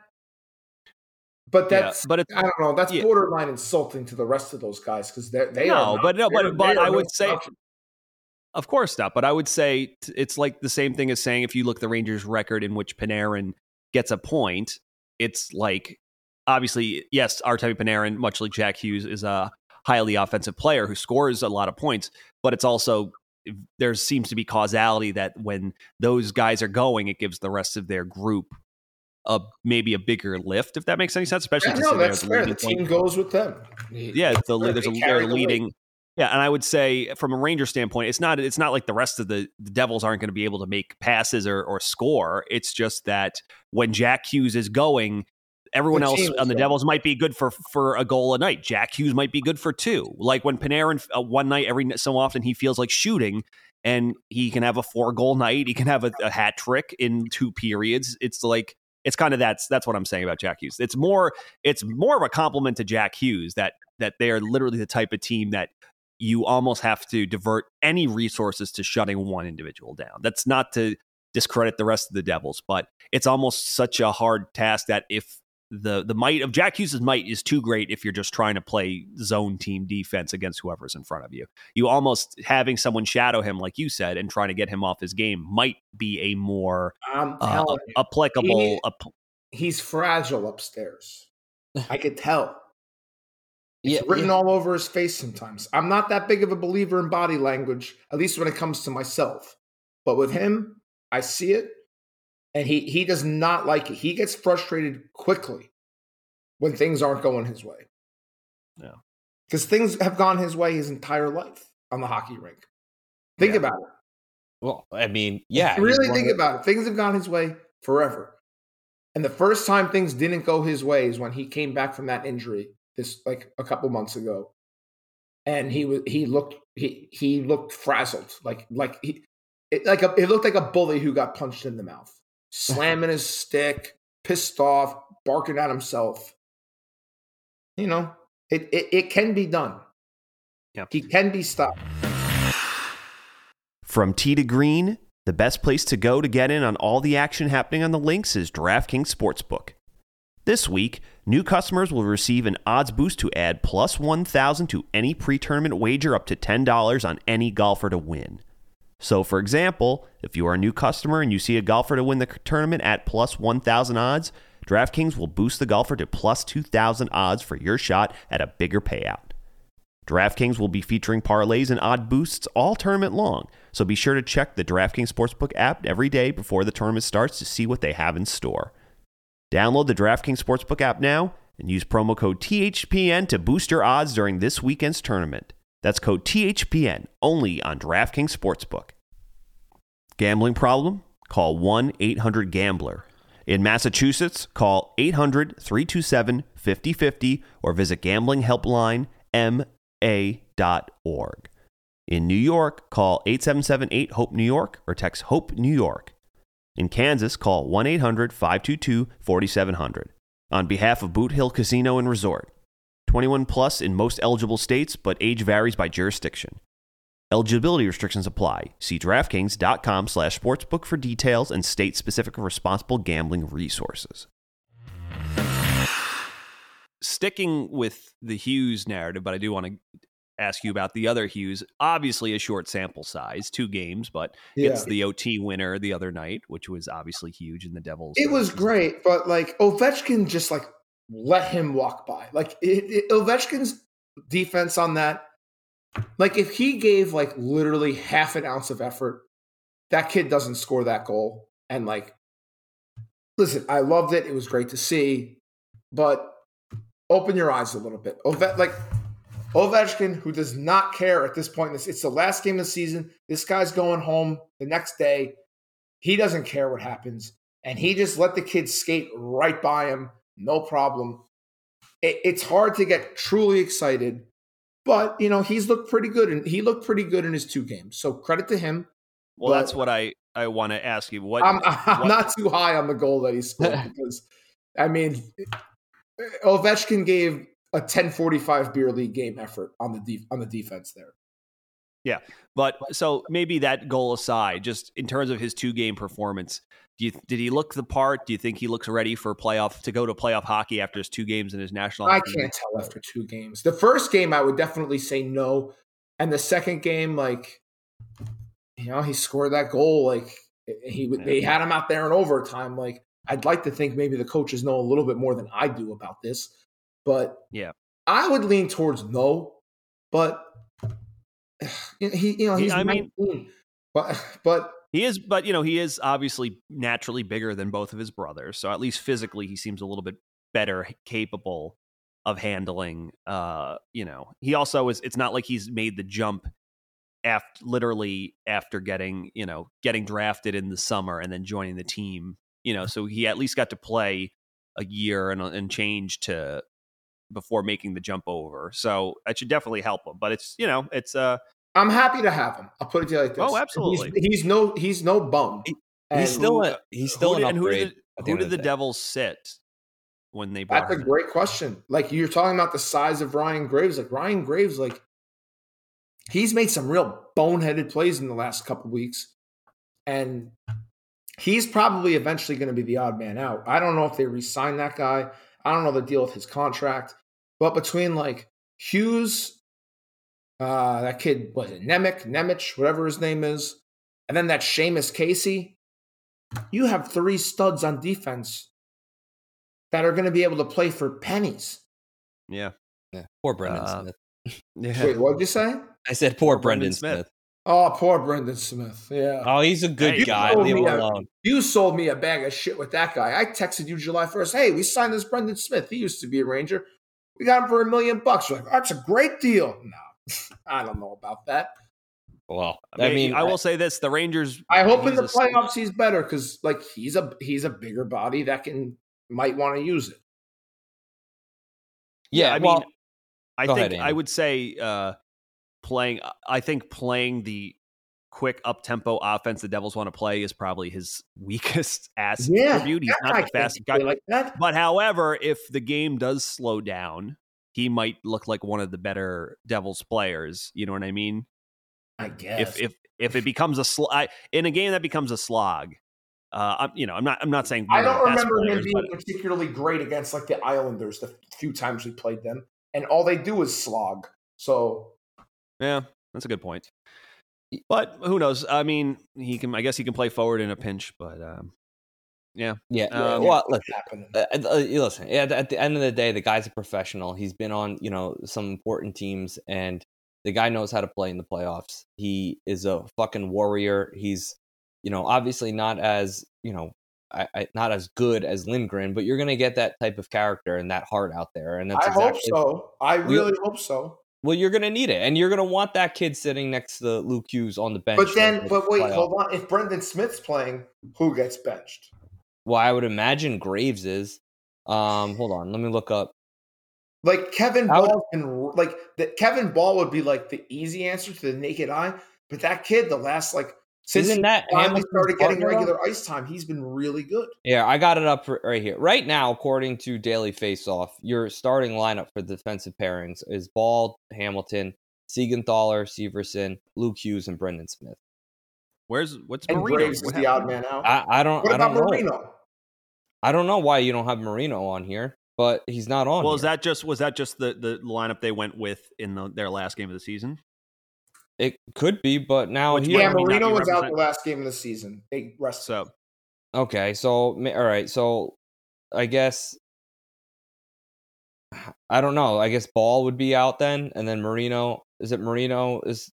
S4: but
S3: Yeah,
S4: that's
S3: but it's
S4: I don't know. That's
S3: yeah.
S4: borderline insulting to the rest of those guys because they're they
S3: No,
S4: are not-
S3: but no, but- but
S4: they
S3: I would say-. Of course not. But I would say it's like the same thing as saying if you look at the Rangers' record in which Panarin gets a point, it's like obviously, yes, Artemi Panarin, much like Jack Hughes, is a highly offensive player who scores a lot of points, but it's also there seems to be causality that when those guys are going, it gives the rest of their group a maybe a bigger lift, if that makes any sense, especially
S4: Yeah, no, that's
S3: the
S4: fair. The
S3: leading point
S4: team goes with them.
S3: yeah, the, there's a they're leading. Yeah, and I would say from a Ranger standpoint, it's not it's not like the rest of the, the Devils aren't going to be able to make passes or, or score. It's just that when Jack Hughes is going, everyone else
S4: team
S3: on the. Devils might be good for for a goal a night. Jack Hughes might be good for two. Like when Panarin uh, one night every so often he feels like shooting. And he can have a four goal night. He can have a, a hat trick in two periods. It's like it's kind of that's that's what I'm saying about Jack Hughes. It's more it's more of a compliment to Jack Hughes that that they are literally the type of team that you almost have to divert any resources to shutting one individual down. That's not to discredit the rest of the Devils, but it's almost such a hard task that if the the might of Jack Hughes' might is too great if you're just trying to play zone team defense against whoever's in front of you. You almost having someone shadow him, like you said, and trying to get him off his game might be a more
S4: I'm
S3: uh, applicable.
S4: He-
S3: app-
S4: he's fragile upstairs. I could tell.
S2: Yeah,
S4: It's written
S2: yeah.
S4: all over his face sometimes. I'm not that big of a believer in body language, at least when it comes to myself. But with him, I see it, and he he does not like it. He gets frustrated quickly when things aren't going his way.
S3: Yeah.
S4: Because things have gone his way his entire life on the hockey rink. Think
S3: Yeah.
S4: about it.
S2: Well, I mean, yeah.
S4: really think about it. Things have gone his way forever. And the first time things didn't go his way is when he came back from that injury this like a couple months ago. And he was he looked he he looked frazzled. Like like he it, like a, it looked like a bully who got punched in the mouth. Slamming his stick, pissed off, barking at himself. You know, it it, it can be done.
S3: Yeah.
S4: He can be stopped.
S3: From tee to green, the best place to go to get in on all the action happening on the links is DraftKings Sportsbook. This week, new customers will receive an odds boost to add plus 1,000 to any pre tournament wager up to $10 on any golfer to win. So, for example, if you are a new customer and you see a golfer to win the tournament at plus 1,000 odds, DraftKings will boost the golfer to plus 2,000 odds for your shot at a bigger payout. DraftKings will be featuring parlays and odd boosts all tournament long, so be sure to check the DraftKings Sportsbook app every day before the tournament starts to see what they have in store. Download the DraftKings Sportsbook app now and use promo code THPN to boost your odds during this weekend's tournament. That's code THPN only on DraftKings Sportsbook. Gambling problem? Call 1 800 Gambler. In Massachusetts, call 800 327 5050 or visit gamblinghelpline.ma.org. In New York, call 877 8 HOPE New York or text HOPE New York. In Kansas, call 1 800 522 4700. On behalf of Boot Hill Casino and Resort, 21 plus in most eligible states, but age varies by jurisdiction. Eligibility restrictions apply. See DraftKings.com slash sportsbook for details and state-specific responsible gambling resources. Sticking with the Hughes narrative, but I do want to ask you about the other Hughes. Obviously, a short sample size, two games, but
S4: Yeah.
S3: it's the OT winner the other night, which was obviously huge in the Devils.
S4: It was great, but like Ovechkin just like let him walk by. Like it, it, Ovechkin's defense on that, like if he gave like literally half an ounce of effort, that kid doesn't score that goal. And like, listen, I loved it. It was great to see, but open your eyes a little bit. Ove- like Ovechkin, who does not care at this point, it's it's the last game of the season. This guy's going home the next day. He doesn't care what happens and he just let the kid skate right by him, no problem. It, it's hard to get truly excited, but you know he's looked pretty good, and he looked pretty good in his two games. So credit to him.
S3: well,
S4: but-
S3: that's what I, I want to ask you. What
S4: I'm, I'm
S3: what-
S4: not too high on the goal that he scored because, I mean, Ovechkin gave a 10-45 beer league game effort on the def- on the defense there.
S3: But so maybe that goal aside, just in terms of his two game performance, do you, did he look the part? Do you think he looks ready for playoff to go to playoff hockey after his two games in his national?
S4: I can't tell after two games. The first game, I would definitely say no, and the second game, like, you know, he scored that goal. Like he, they had him out there in overtime. Like I'd like to think maybe the coaches know a little bit more than I do about this, but
S3: Yeah.
S4: I would lean towards no. But he, you know, he's
S3: I mean-
S4: 19. but but
S3: He is, but you know, he is obviously naturally bigger than both of his brothers. So at least physically, he seems a little bit better capable of handling. Uh, you know, he also is. It's not like he's made the jump after literally after getting you know getting drafted in the summer and then joining the team. You know, so he at least got to play a year and and change to before making the jump over. So that should definitely help him. But it's you know, it's uh
S4: I'm happy to have him. I'll put it to you like this.
S3: Oh, absolutely.
S4: He's, he's no he's no bum.
S2: He- He's still a he's still
S3: who
S2: an
S3: did, and who
S2: upgrade.
S3: did, the, who did
S2: of
S3: the. Devils sit when they
S4: That's a
S3: him in?
S4: great question. Like you're talking about the size of Ryan Graves. Like Ryan Graves, like he's made some real boneheaded plays in the last couple weeks, and he's probably eventually going to be the odd man out. I don't know if they re-sign that guy. I don't know the deal with his contract, but between like Hughes, uh, that kid was it Nemec, Nemec, whatever his name is, and then that Seamus Casey, you have three studs on defense that are going to be able to play for pennies.
S3: Yeah.
S2: Yeah. Poor Brendan
S3: Uh,
S2: Smith.
S3: Yeah.
S4: Wait, what'd you say?
S2: I said poor
S3: Brendan
S2: Brendan
S3: Smith.
S2: Smith.
S4: Oh, poor Brendan Smith. Yeah.
S2: Oh, he's a good
S3: Hey,
S2: guy. Leave him
S4: told me,
S2: alone.
S4: You sold me a bag of shit with that guy. I texted you July 1st. Hey, we signed this Brendan Smith. He used to be a Ranger. We got him for a million bucks. You're like, that's a great deal. No, I don't know about that.
S2: well,
S3: I mean, I, will say this: the Rangers.
S4: I hope in the
S3: a-
S4: playoffs he's better because like he's a he's a bigger body that can might want to use it.
S2: yeah.
S3: I
S2: well,
S3: mean, I think
S2: ahead,
S3: I would say uh, playing. I think playing the quick up tempo offense the Devils want to play is probably his weakest attribute. He's not the fastest guy.
S4: like that.
S3: But however, if the game does slow down, he might look like one of the better Devils players. You know what I mean?
S4: I guess.
S3: If if if it becomes a sl- I, in a game that becomes a slog, uh, I'm, you know, I'm not I'm not saying
S4: I don't remember him being
S3: but-
S4: particularly great against like the Islanders the few times we played them, and all they do is slog. So
S3: Yeah, that's a good point. But who knows? I mean, he can. I guess he can play forward in a pinch. But um, yeah,
S2: yeah.
S3: Um,
S2: well, look,
S4: happening.
S2: uh, uh, listen, at, at the end of the day, the guy's a professional. He's been on, you know, some important teams, and the guy knows how to play in the playoffs. He is a fucking warrior. He's, you know, obviously not as, you know, I, I, not as good as Lindgren, but you're gonna get that type of character and that heart out there, and that's
S4: I
S2: exactly,
S4: hope so. I really hope so.
S2: Well, you're gonna need it, and you're gonna want that kid sitting next to Luke Hughes on the bench.
S4: But then, but wait,
S2: playoff.
S4: hold on. If Brendan Smith's playing, who gets benched?
S2: Well, I would imagine Graves is. Um, hold on, let me look up.
S4: Like Kevin
S2: I would-
S4: Bahl can like that. Kevin Bahl would be like the easy answer to the naked eye, but that kid, the last like since
S2: Isn't
S4: he
S2: that
S4: finally
S2: Hamilton's
S4: started getting
S2: partner, though?
S4: regular ice time, he's been really good.
S2: Yeah, I got it up right here. Right now, according to Daily Faceoff, your starting lineup for defensive pairings is Bahl, Hamilton, Siegenthaler, Severson, Luke Hughes, and Brendan Smith.
S3: where's what's
S4: And
S3: Marino?
S4: Graves is
S3: What
S4: the odd man out.
S2: I, I don't.
S4: what
S2: I
S4: about
S2: don't know.
S4: Marino?
S2: I don't know why you don't have Marino on here, but he's not on.
S3: Well, is that just was that just the the lineup they went with in the, their last game of the season?
S2: It could be, but now
S3: Which
S2: he.
S4: Yeah, Marino
S3: not be
S4: was out the last game of the season. They rested.
S3: So
S2: Okay, so all right, so I guess I don't know. I guess Bahl would be out then, and then Marino. Is it Marino? Is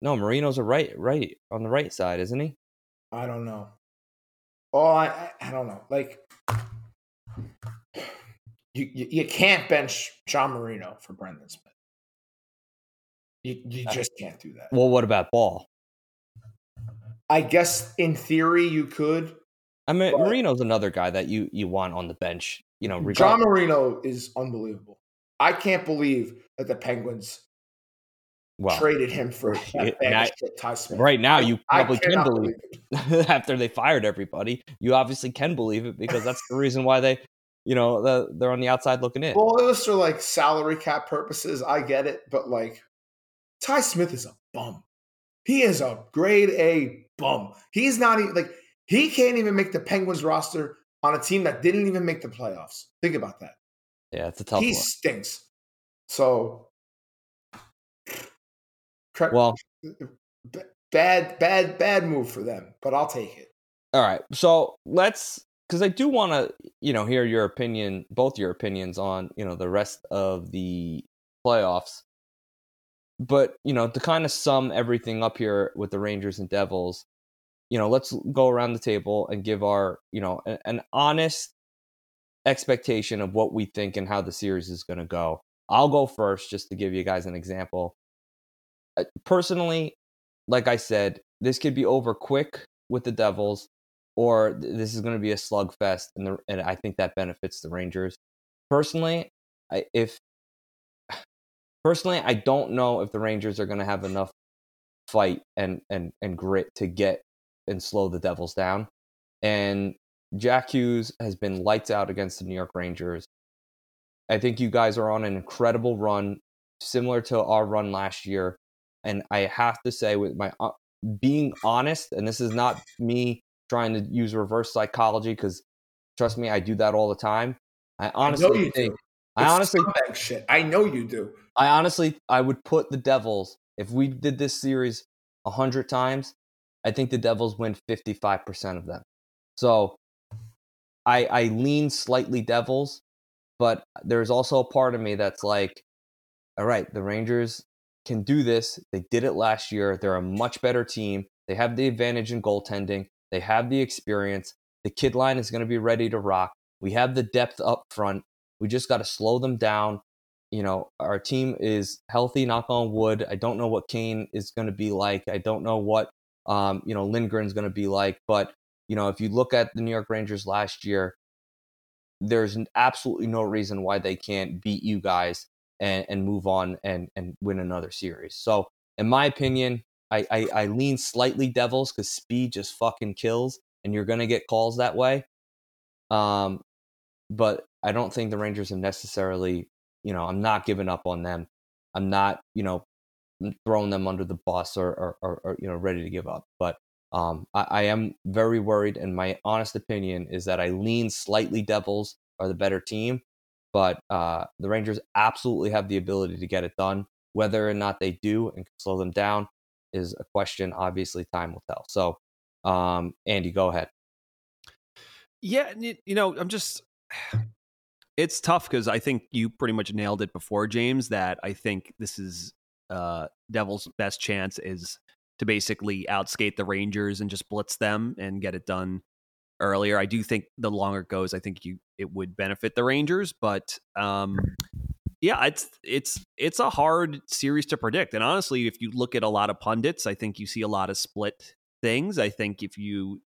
S2: no Marino's a right, right on the right side, isn't he?
S4: I don't know. Oh, I I- I don't know. Like you, you you can't bench John Marino for Brendan Smith. You you just can't do that.
S2: Well, what about Bahl?
S4: I guess in theory you could.
S2: I mean, Marino's another guy that you you want on the bench. You know,
S4: John. Marino is unbelievable. I can't believe that the Penguins
S2: Well,
S4: traded him for
S2: it-
S4: that bag
S2: now-
S4: shit
S2: right now you probably can
S4: cannot
S2: believe it. after they fired everybody. You obviously can believe it because that's the reason why they, you know, the, they're on the outside looking in.
S4: Well, it was for like salary cap purposes. I get it, but like Ty Smith is a bum. He is a grade A bum. He's not even like he can't even make the Penguins roster on a team that didn't even make the playoffs. Think about that.
S2: yeah, it's a tough
S4: he
S2: one.
S4: stinks. So
S2: Well,
S4: bad, bad, bad move for them, but I'll take it.
S2: All right. So let's, because I do want to, you know, hear your opinion, both your opinions on, you know, the rest of the playoffs. But, you know, to kind of sum everything up here with the Rangers and Devils, you know, let's go around the table and give our, you know, an, an honest expectation of what we think and how the series is going to go. I'll go first just to give you guys an example. Uh, Personally, like I said, this could be over quick with the Devils, or this is going to be a slugfest, and the, and I think that benefits the Rangers. Personally, I, if personally, I don't know if the Rangers are going to have enough fight and and and grit to get and slow the Devils down. And Jack Hughes has been lights out against the New York Rangers. I think you guys are on an incredible run, similar to our run last year. And I have to say, with my uh, being honest, and this is not me trying to use reverse psychology because trust me, I do that all the time. I
S4: I
S2: honestly
S4: you
S2: think. I honestly,
S4: scumbag shit. I know you do.
S2: I honestly, I would put the Devils. If we did this series a hundred times, I think the Devils win fifty-five percent of them. So, I I lean slightly Devils, but there's also a part of me that's like, all right, the Rangers can do this. They did it last year. They're a much better team. They have the advantage in goaltending. They have the experience. The kid line is going to be ready to rock. We have the depth up front. We just got to slow them down you know, our team is healthy, knock on wood. I don't know what Kane is going to be like. I don't know what, um, you know, Lindgren's going to be like. But, you know, if you look at the New York Rangers last year, there's absolutely no reason why they can't beat you guys and, and move on and, and win another series. So, in my opinion, I, I, I lean slightly Devils because speed just fucking kills, and you're going to get calls that way. Um, but I don't think the Rangers have necessarily you know, I'm not giving up on them. I'm not, you know, throwing them under the bus or, or, or, or you know, ready to give up. But um, I, I, am very worried, and my honest opinion is that I lean slightly Devils are the better team, but uh, the Rangers absolutely have the ability to get it done. Whether or not they do and slow them down is a question. Obviously, time will tell. So, um, Andy, go ahead.
S3: Yeah, you know, I'm just it's tough because I think you pretty much nailed it before, James. That I think this is uh, Devil's best chance is to basically outskate the Rangers and just blitz them and get it done earlier. I do think the longer it goes, I think you it would benefit the Rangers, but um, yeah, it's it's it's a hard series to predict. And honestly, if you look at a lot of pundits, I think you see a lot of split things. I think if you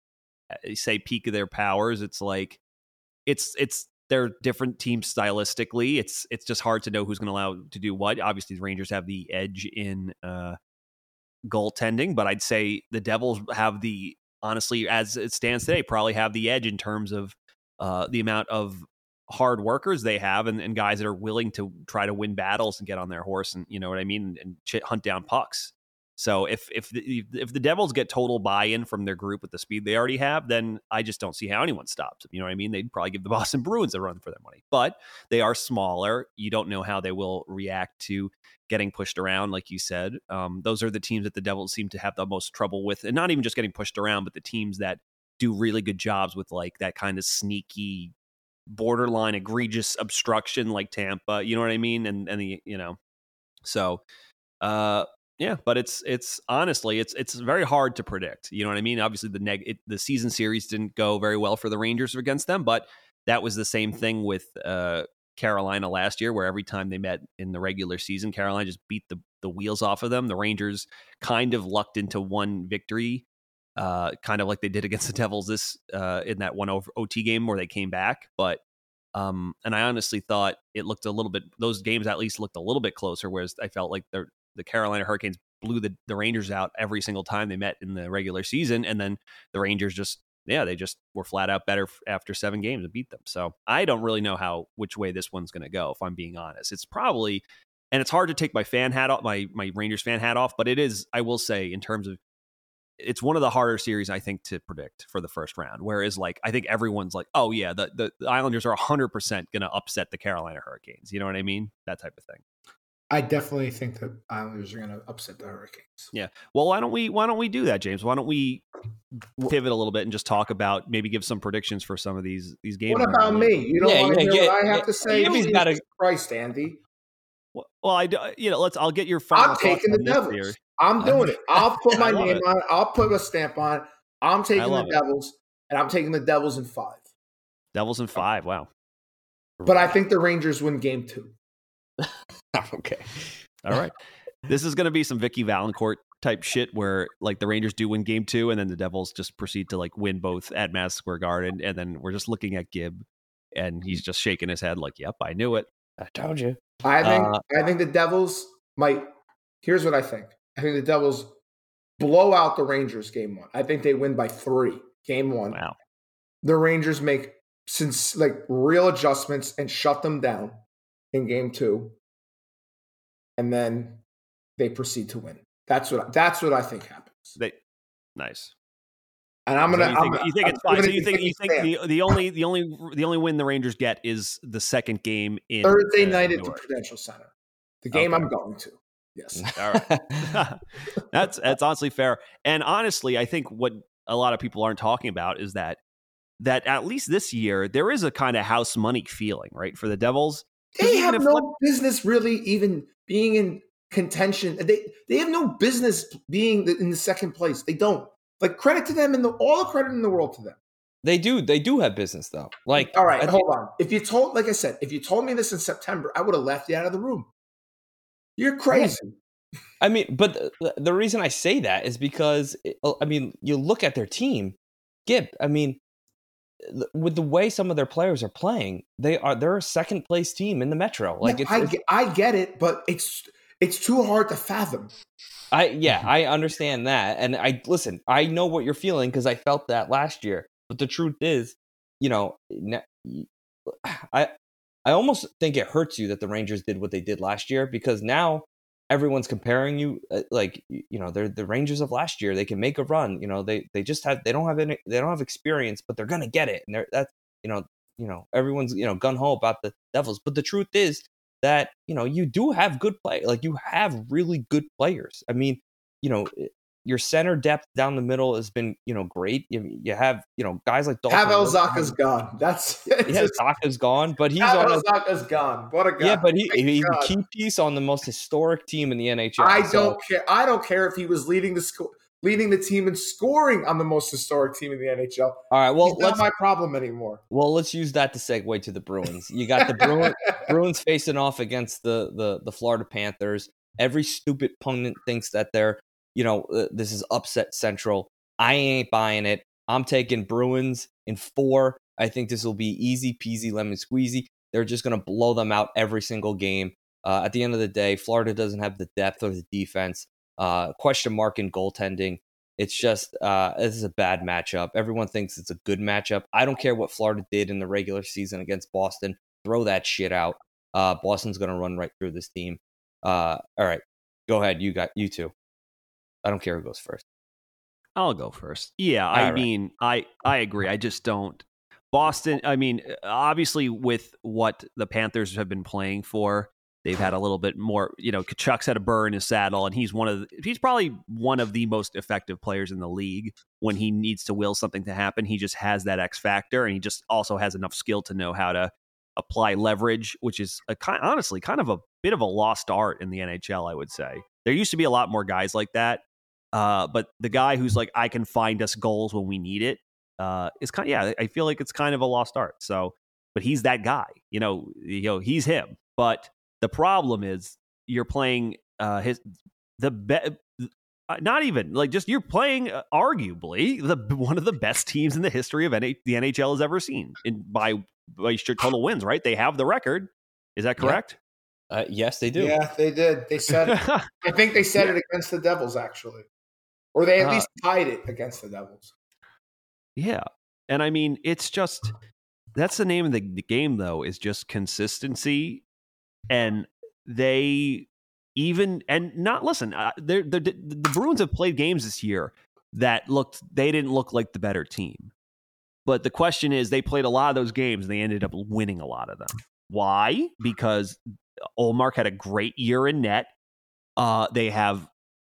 S3: uh, say peak of their powers, it's like it's it's they're different teams stylistically. It's it's just hard to know who's going to allow to do what. Obviously, the Rangers have the edge in uh, goaltending, but I'd say the Devils have the honestly, as it stands today, probably have the edge in terms of uh, the amount of hard workers they have and, and, guys that are willing to try to win battles and get on their horse and you know what I mean and, and hunt down pucks. So if if the, if the Devils get total buy-in from their group with the speed they already have, then I just don't see how anyone stops. You know what I mean? They'd probably give the Boston Bruins a run for their money, but they are smaller. You don't know how they will react to getting pushed around, like you said. Um, those are the teams that the Devils seem to have the most trouble with, and not even just getting pushed around, but the teams that do really good jobs with like that kind of sneaky, borderline egregious obstruction, like Tampa. You know what I mean? And and the you know, so uh yeah, but it's it's honestly it's it's very hard to predict. You know what I mean? Obviously, the neg it, the season series didn't go very well for the Rangers against them, but that was the same thing with uh, Carolina last year, where every time they met in the regular season, Carolina just beat the the wheels off of them. The Rangers kind of lucked into one victory, uh, kind of like they did against the Devils this uh, in that one over OT game where they came back, but. Um, and I honestly thought it looked a little bit; those games at least looked a little bit closer. Whereas I felt like they're the Carolina Hurricanes blew the, the Rangers out every single time they met in the regular season. And then the Rangers just, yeah, they just were flat out better after seven games and beat them. So I don't really know how, which way this one's going to go, if I'm being honest. It's probably, and it's hard to take my fan hat off, my, my Rangers fan hat off, but it is, I will say, in terms of, it's one of the harder series I think to predict for the first round. Whereas, like, I think everyone's like, "Oh yeah, the the, the Islanders are hundred percent going to upset the Carolina Hurricanes." You know what I mean? That type of thing.
S4: I definitely think that Islanders are going to upset the Hurricanes.
S3: Yeah. Well, why don't we why don't we do that, James? Why don't we pivot a little bit and just talk about maybe give some predictions for some of these these games?
S4: What about me? You don't yeah, want to yeah, hear yeah, what I have to say?
S2: Jimmy's got a
S4: Christ, Andy.
S3: Well, well, I uh, you know let's I'll get your final.
S4: I'm taking the Devils. Here. I'm doing it. I'll put my name it. on it. I'll put a stamp on it. I'm taking the Devils, it. and I'm taking the Devils in five.
S3: Devils in five. Wow.
S4: But I think the Rangers win game two.
S2: okay.
S3: All right. This is going to be some Vicky Valancourt type shit where like the Rangers do win game two and then the Devils just proceed to like win both at Madison Square Garden. And then we're just looking at Gib and he's just shaking his head like, yep, I knew it.
S2: I told you.
S4: I think, uh, I think the Devils might, here's what I think. I think the Devils blow out the Rangers game one. I think they win by three game one.
S3: Wow.
S4: The Rangers make since like real adjustments and shut them down in game two, and then they proceed to win. That's what that's what I think happens.
S3: They nice.
S4: And I'm gonna.
S3: So you, think, you think, it's fine. So you think you think the, the only the only the only win the Rangers get is the second game in
S4: Thursday uh, night at the Prudential Center. The game okay. I'm going to. Yes.
S3: All right. that's that's honestly fair. And honestly, I think what a lot of people aren't talking about is that that at least this year there is a kind of house money feeling, right? For the Devils,
S4: they have no business really even being in contention. They they have no business being in the second place. They don't. Like credit to them and the, all the credit in the world to them.
S2: They do. They do have business though. Like,
S4: all right,
S2: I
S4: hold on. If you told, like I said, if you told me this in September, I would have left you out of the room. You're crazy.
S2: I mean, but the, the reason I say that is because uh, I mean, you look at their team, Gib. I mean, with the way some of their players are playing, they are they're a second place team in the Metro. Like,
S4: yeah,
S2: it's,
S4: I
S2: it's,
S4: get, I get it, but it's it's too hard to fathom.
S2: I yeah, I understand that, and I listen. I know what you're feeling because I felt that last year. But the truth is, you know, I I almost think it hurts you that the Rangers did what they did last year because now everyone's comparing you uh, like you know they're the Rangers of last year. They can make a run. You know they they just have they don't have any they don't have experience, but they're gonna get it. And they're that's you know you know everyone's you know gun ho about the Devils. But the truth is that you know you do have good play. Like you have really good players. I mean you know your center depth down the middle has been, you know, great. You, you have, you know, guys like
S4: Dalton. Pavel Zacha's gone. That's
S2: yeah, Zacha's gone, but he's
S4: Pavel on a, Zacha's gone. What a guy!
S2: Yeah, but he, he's a key piece on the most historic team in the NHL.
S4: I so. don't care. I don't care if he was leading the school. Leading the team and scoring on the most historic team in the NHL.
S2: All right, well,
S4: He's not my problem anymore.
S2: Well, let's use that to segue to the Bruins. You got the Bruins, Bruins facing off against the the the Florida Panthers. Every stupid pundit thinks that they're you know, uh, this is upset central. I ain't buying it. I'm taking Bruins in four. I think this will be easy peasy lemon squeezy. They're just going to blow them out every single game. Uh, at the end of the day, Florida doesn't have the depth or the defense. Uh, question mark in goaltending. It's just uh, this is a bad matchup. Everyone thinks it's a good matchup. I don't care what Florida did in the regular season against Boston. Throw that shit out. Uh, Boston's going to run right through this team. Uh, all right, go ahead. You got you two. I don't care who goes first.
S3: I'll go first. Yeah, All I right. mean, I I agree. I just don't. Boston. I mean, uh, obviously, with what the Panthers have been playing for, they've had a little bit more. You know, Tkachuk's had a burr in his saddle, and he's one of the, he's probably one of the most effective players in the league. When he needs to will something to happen, he just has that X factor, and he just also has enough skill to know how to apply leverage, which is a kind, honestly kind of a bit of a lost art in the NHL. I would say there used to be a lot more guys like that uh, but the guy who's like, I can find us goals when we need it, uh, is kind of, yeah, I feel like it's kind of a lost art. So, but he's that guy, you know, you know, he's him. But the problem is you're playing uh, his, the best, uh, not even like just you're playing uh, arguably the one of the best teams in the history of NH- the NHL has ever seen in by by total wins. Right? They have the record. Is that correct?
S2: Yeah. Uh, yes, they do.
S4: Yeah, they did. They said. I think they said yeah. it against the Devils actually or they at uh, least tied it against the Devils.
S3: Yeah, and I mean it's just that's the name of the, the game though is just consistency, and they even and not listen. Uh, they're, they're, the Bruins have played games this year that looked they didn't look like the better team. But the question is, they played a lot of those games and they ended up winning a lot of them. Why? Because Ullmark had a great year in net. Uh, they have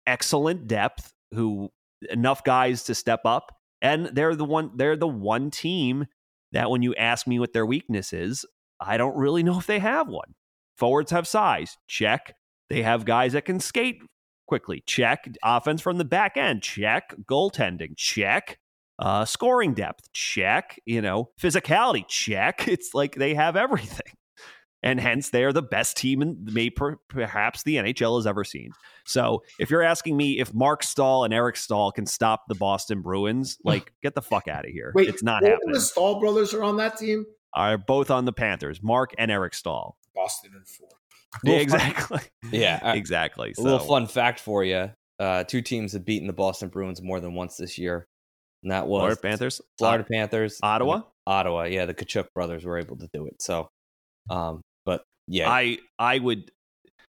S3: excellent depth who enough guys to step up, and they're the one they're the one team that when you ask me what their weakness is, I don't really know if they have one. Forwards have size, check. They have guys that can skate quickly, check. Offense from the back end, check. Goaltending, check. Uh, scoring depth, check. You know, physicality, check. It's like they have everything and hence they are the best team in may per, perhaps the NHL has ever seen. So if you're asking me if Mark Staal and Eric Staal can stop the Boston Bruins, like get the fuck out of here.
S4: Wait,
S3: it's not happening.
S4: The Staal brothers are on that team.
S3: Are both on the Panthers, Mark and Eric Staal.
S4: Boston and four.
S3: Yeah, exactly.
S2: yeah,
S3: uh, exactly.
S2: So. A little fun fact for you: uh, two teams have beaten the Boston Bruins more than once this year, and that was
S3: Florida Panthers,
S2: Florida Panthers,
S3: Ottawa,
S2: Ottawa. Yeah, the Tkachuk brothers were able to do it. So, um, but yeah,
S3: I I would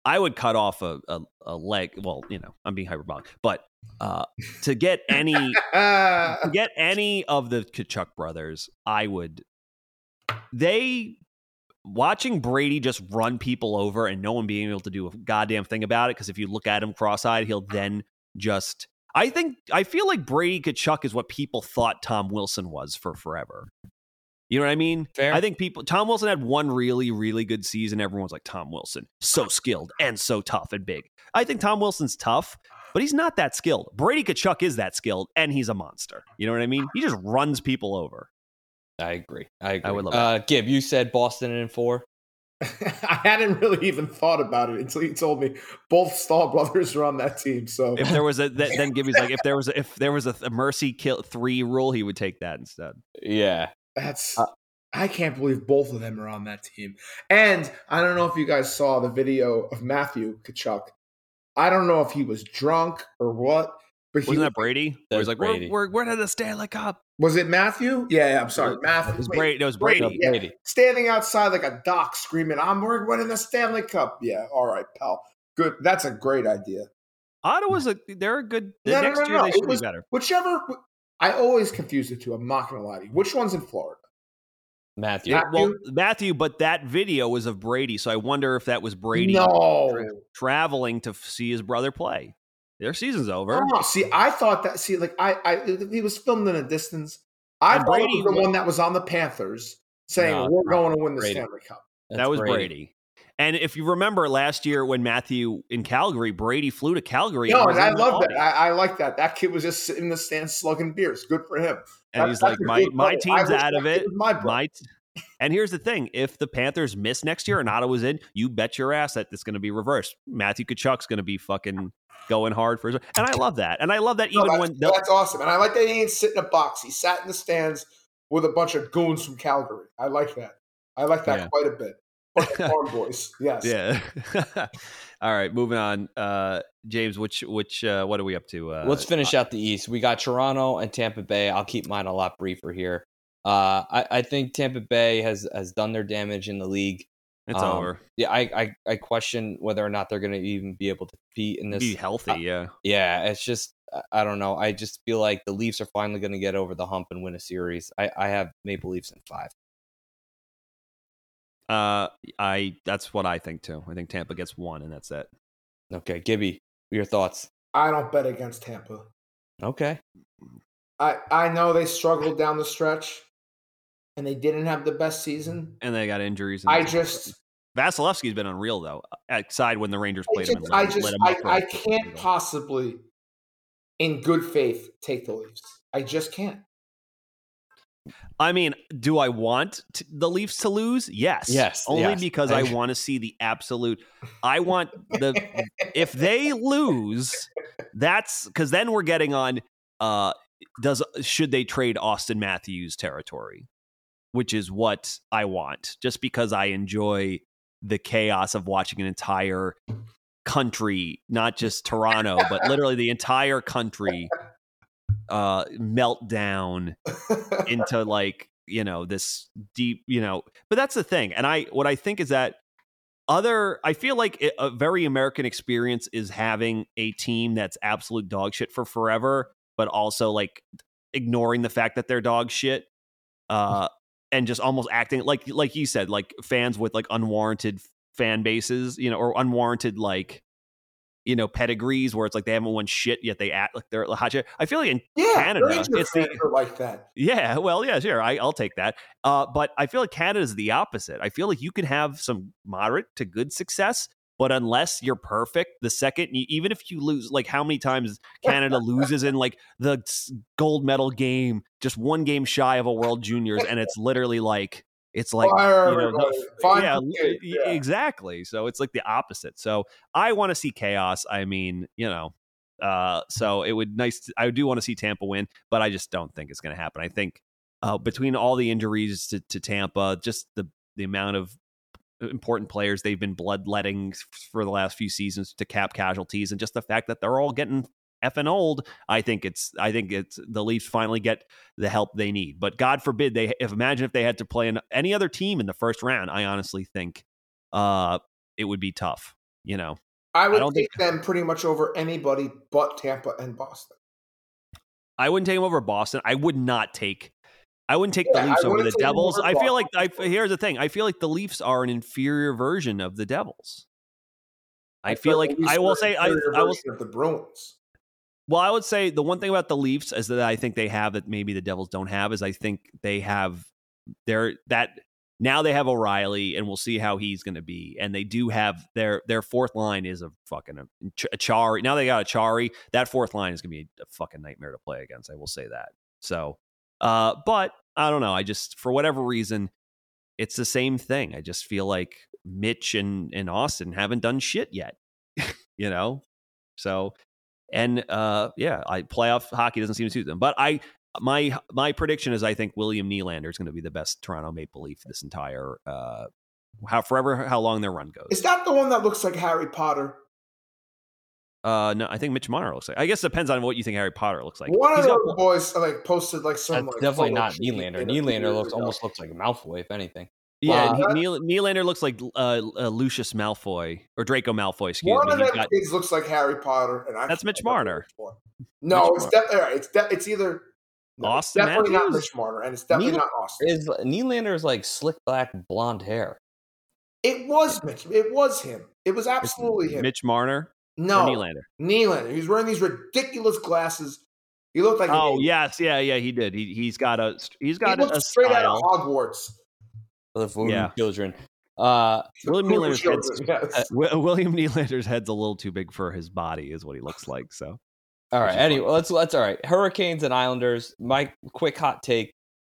S3: I would cut off a, a, a leg. Well, you know, I'm being hyperbolic, but uh, to get any to get any of the Tkachuk brothers, I would. They watching Brady just run people over and no one being able to do a goddamn thing about it. Because if you look at him cross-eyed, he'll then just. I think I feel like Brady Tkachuk is what people thought Tom Wilson was for forever. You know what I mean?
S2: Fair.
S3: I think people. Tom Wilson had one really, really good season. Everyone's like Tom Wilson, so skilled and so tough and big. I think Tom Wilson's tough, but he's not that skilled. Brady Tkachuk is that skilled, and he's a monster. You know what I mean? He just runs people over.
S2: I agree. I agree.
S3: I would love
S2: uh, Gib, you said Boston in four.
S4: I hadn't really even thought about it until you told me both Staal brothers are on that team. So
S3: If there was a th- then Gibby's like if there was a, if there was a, a mercy kill three rule, he would take that instead.
S2: Yeah.
S4: That's
S2: Uh,
S4: I can't believe both of them are on that team. And I don't know if you guys saw the video of Matthew Tkachuk. I don't know if he was drunk or what, but he
S3: Wasn't that Brady? Where he's
S2: That's
S3: like,
S2: Brady.
S3: We're, we're, we're to the Stanley Cup.
S4: was it Matthew? Yeah, yeah I'm sorry, Matthew.
S3: It was
S4: Wait,
S3: Brady. It was
S4: Brady,
S3: Brady.
S4: yeah.
S2: Brady.
S4: standing outside like a doc screaming, I'm we're winning the Stanley Cup. Yeah, all right, pal. Good. That's a great idea.
S3: Ottawa's a they're a good.
S4: No, no,
S3: next
S4: no,
S3: year
S4: no.
S3: they
S4: It
S3: should
S4: was-
S3: be better.
S4: Whichever I always confuse the two. I'm not gonna lie to you. Which one's in Florida?
S2: Matthew.
S4: Yeah.
S3: Well,
S4: Matthew?
S3: Matthew, but that video was of Brady, so I wonder if that was Brady
S4: No.
S3: traveling to see his brother play. Their season's over.
S4: Oh, see, I thought that. See, like I, I, he was filmed in a distance. I
S3: And
S4: thought
S3: Brady
S4: it was the
S3: wa-
S4: one that was on the Panthers saying
S2: No,
S4: we're going to win the
S2: Brady.
S4: Stanley Cup.
S2: That's
S3: that was Brady. And if you remember last year when Matthew in Calgary, Brady flew to Calgary.
S4: No, and I love that. I, I like that. That kid was just sitting in the stands slugging beers. Good for him.
S3: and
S4: That-
S3: he's like, my my team's out of it.
S4: My.
S3: My t- and here's the thing: if the Panthers miss next year and Ottawa's in, you bet your ass that it's going to be reversed. Matthew Tkachuk's going to be fucking going hard for his, and I love that. And I love that
S4: No,
S3: even
S4: that's,
S3: when the,
S4: that's awesome. And I like that he didn't sit in a box. He sat in the stands with a bunch of goons from Calgary. I like that. I like that
S3: Yeah.
S4: quite a bit. Bunch farm boys. Yes.
S3: yeah. All right, moving on. Uh, James, which which uh, what are we up to? Uh,
S2: Let's finish out the East. We got Toronto and Tampa Bay. I'll keep mine a lot briefer here. Uh, I, I think Tampa Bay has has done their damage in the league.
S3: It's
S2: Um,
S3: over.
S2: Yeah, I, I I question whether or not they're going to even be able to compete in this.
S3: Be healthy,
S2: uh,
S3: yeah.
S2: Yeah, it's just I- I don't know. I just feel like the Leafs are finally going to get over the hump and win a series. I, I have Maple Leafs in five.
S3: Uh, I that's what I think too. I think Tampa gets one, and that's it.
S2: Okay, Gibby, your thoughts?
S4: I don't bet against Tampa.
S2: Okay,
S4: I, I know they struggled down the stretch and they didn't have the best season.
S3: And they got injuries. and
S4: I
S3: it's-
S4: just
S3: Vasilevskiy's been unreal though. Aside when the Rangers
S4: I
S3: played him,
S4: just,
S3: and
S4: I, just
S3: him
S4: I,
S3: up for
S4: I
S3: a-
S4: can't possibly, in good faith, take the Leafs. I just can't.
S3: I mean, do I want t- the Leafs to lose? Yes.
S2: Yes,
S3: Only
S2: yes.
S3: because I want to see the absolute. I want the if they lose, that's because then we're getting on. Uh, does should they trade Auston Matthews territory, which is what I want, just because I enjoy the chaos of watching an entire country, not just Toronto, but literally the entire country uh melt down into like you know this deep you know but that's the thing and i what i think is that other i feel like it, a very american experience is having a team that's absolute dog shit for forever but also like ignoring the fact that they're dog shit uh and just almost acting like like you said like fans with like unwarranted fan bases you know or unwarranted like you know pedigrees where it's like they haven't won shit yet they act like they're hot shit i feel like in
S4: Yeah,
S3: Canada, it's the-
S4: like that.
S3: yeah, well, yeah, sure. I, I'll take that. Uh, but I feel like Canada's the opposite. I feel like you can have some moderate to good success, but unless you're perfect, the second, you, even if you lose, like how many times Canada loses in like the gold medal game, just one game shy of a World Juniors, and it's literally like it's like
S4: Fire
S3: you know, the- yeah,
S4: Yeah.
S3: exactly. So it's like the opposite. So I want to see chaos. I mean, you know, uh, so it would nice. To, I do want to see Tampa win, but I just don't think it's going to happen. I think uh, between all the injuries to, to Tampa, just the the amount of important players they've been bloodletting for the last few seasons to cap casualties, and just the fact that they're all getting effing old. I think it's I think it's the Leafs finally get the help they need. But God forbid they if imagine if they had to play in any other team in the first round. I honestly think uh, it would be tough. You know,
S4: I would
S3: don't
S4: take them pretty much over anybody but Tampa and Boston.
S3: I wouldn't take them over Boston. I would not take. I wouldn't take
S4: Yeah,
S3: the
S4: I
S3: Leafs over the Devils. I feel like I here's the thing. I feel like the Leafs are an inferior version of the Devils. I,
S4: I
S3: feel like I will say I, I will
S4: of the Bruins.
S3: Well, I would say the one thing about the Leafs is that I think they have that maybe the Devils don't have is I think they have their that now they have O'Reilly and we'll see how he's going to be and they do have their their fourth line is a fucking Acciari. Now they got Acciari. That fourth line is going to be a fucking nightmare to play against. I will say that. So, uh, but I don't know. I just for whatever reason, it's the same thing. I just feel like Mitch and and Austin haven't done shit yet. you know, so and uh yeah, I playoff hockey doesn't seem to suit them. But I my my prediction is I think William Nylander is going to be the best Toronto Maple Leaf this entire uh how forever how long their run goes.
S4: Is that the one that looks like Harry Potter?
S3: Uh, no, I think Mitch Marner looks like. I guess it depends on what you think Harry Potter looks like.
S4: One of
S3: He's
S4: those
S3: got-
S4: boys like posted like some.
S2: That's
S4: like,
S2: definitely not
S4: shoot
S2: Nylander. Nylander looks
S4: ago.
S2: almost looks like a Malfoy, if anything.
S3: Yeah,
S4: Wow.
S3: and he, Neil, Nylander looks like uh, uh, Lucius Malfoy or Draco Malfoy. Excuse
S4: One
S3: me.
S4: of
S3: He's
S4: them
S3: got-
S4: kids looks like Harry Potter, and I
S3: That's Mitch
S4: I
S3: Marner.
S4: No,
S3: Mitch
S4: it's
S3: Mar-
S4: definitely. It's de- it's either no, it's
S3: Austin
S4: definitely not Mitch Marner, and it's definitely
S2: Neither-
S4: not Austin.
S2: Is Nylander's like slick black blonde hair?
S4: It was Mitch. It was him. It was absolutely him.
S3: Mitch Marner
S4: no,
S3: or Nylander.
S4: He's wearing these ridiculous glasses. He looked like
S3: Oh yes, yeah, yeah, he did. He he's got a he's got a, a
S4: straight out of Hogwarts.
S2: For the voodoo
S3: Yeah.
S2: children. Uh,
S3: William
S4: Voodoo
S3: Nylander's head's,
S4: children, yes.
S3: Wi- William Nylander's head's a little too big for his body, is what he looks like. So
S2: all right. Anyway, let's let's all right. Hurricanes and Islanders. My quick hot take.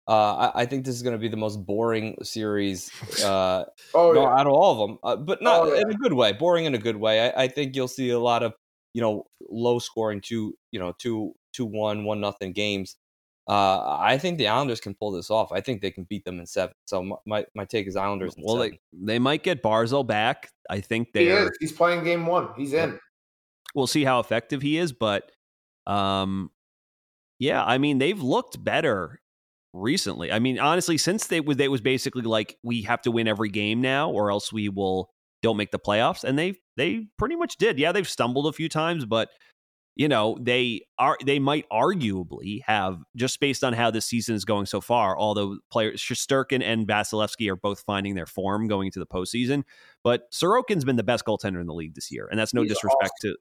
S2: Uh, I, I think this is going to be the most boring series uh,
S4: Oh
S2: no,
S4: yeah.
S2: out of all of them, uh, but not
S4: Oh, yeah.
S2: in a good way. Boring in a good way. I, I think you'll see a lot of you know low scoring two you know two two one one nothing games. Uh, I think the Islanders can pull this off. I think they can beat them in seven. So my my, my take is Islanders. In
S3: well,
S2: seven.
S3: they they might get Barzal back. I think they're
S4: is. He's playing game one. He's in.
S3: we'll see how effective he is, but um yeah, I mean they've looked better recently. I mean, honestly, since they was they was basically like we have to win every game now or else we will don't make the playoffs and they they pretty much did. Yeah, they've stumbled a few times, but you know, they are they might arguably have just based on how this season is going so far, although players Shesterkin and Vasilevskiy are both finding their form going into the postseason. But Sorokin's been the best goaltender in the league this year, and that's no
S4: He's
S3: disrespect to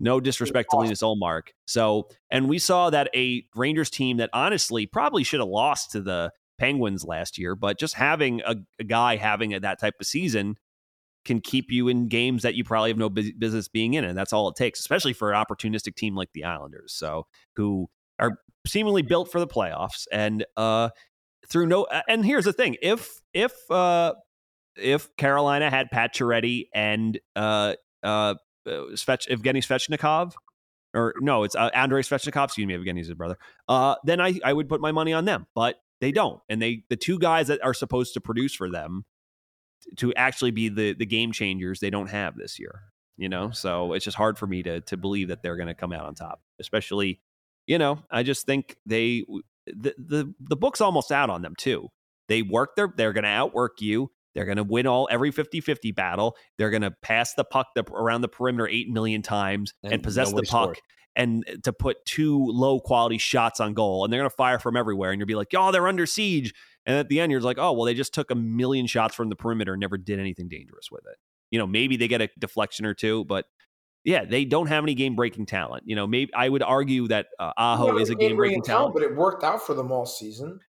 S3: no disrespect to
S4: awesome.
S3: Linus Ullmark. So, and we saw that a Rangers team that honestly probably should have lost to the Penguins last year, but just having a, a guy having a, that type of season can keep you in games that you probably have no business being in, and that's all it takes, especially for an opportunistic team like the Islanders, so who are seemingly built for the playoffs and uh through no and here's the thing if if uh if Carolina had Pacioretty and uh uh Svech, Evgeny Svechnikov or no it's uh, Andrei Svechnikov excuse me Evgeny's his brother uh then I I would put my money on them but they don't and they the two guys that are supposed to produce for them to actually be the the game changers they don't have this year you know? So mm-hmm. it's just hard for me to to believe that they're going to come out on top especially you know i just think they the the, the book's almost out on them too. They work their they're going to outwork you. They're going to win all every 50-50 battle. They're going to pass the puck the, around the perimeter 8 million times and,
S2: And
S3: possess the puck
S2: scored.
S3: and uh, to put two low quality shots on goal and they're going to fire from everywhere and you'll be like oh they're under siege and at the end, you're like, oh, well, they just took a million shots from the perimeter and never did anything dangerous with it. You know, maybe they get a deflection or two, but yeah, they don't have any game breaking talent. You know, maybe I would argue that uh, Aho is a
S4: game
S3: breaking talent.
S4: but it worked out for them all season.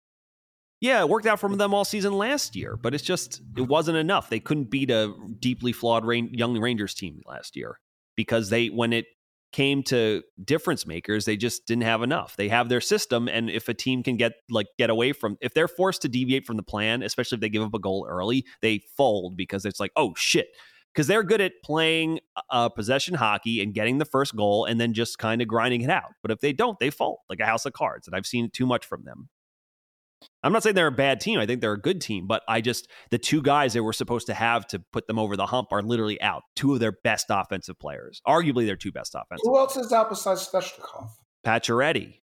S3: Yeah, it worked out for them all season last year, but it's just it wasn't enough. They couldn't beat a deeply flawed young Rangers team last year because they when it came to difference makers, they just didn't have enough. They have their system, and if a team can get like get away from if they're forced to deviate from the plan, especially if they give up a goal early, they fold because it's like oh shit. Because they're good at playing uh, possession hockey and getting the first goal and then just kind of grinding it out. But if they don't, they fold like a house of cards. And I've seen too much from them. I'm not saying they're a bad team. I think they're a good team, but I just the two guys they were supposed to have to put them over the hump are literally out. Two of their best offensive players, arguably their two best offensive.
S4: Who else is out besides Svechnikov?
S3: Pacioretty.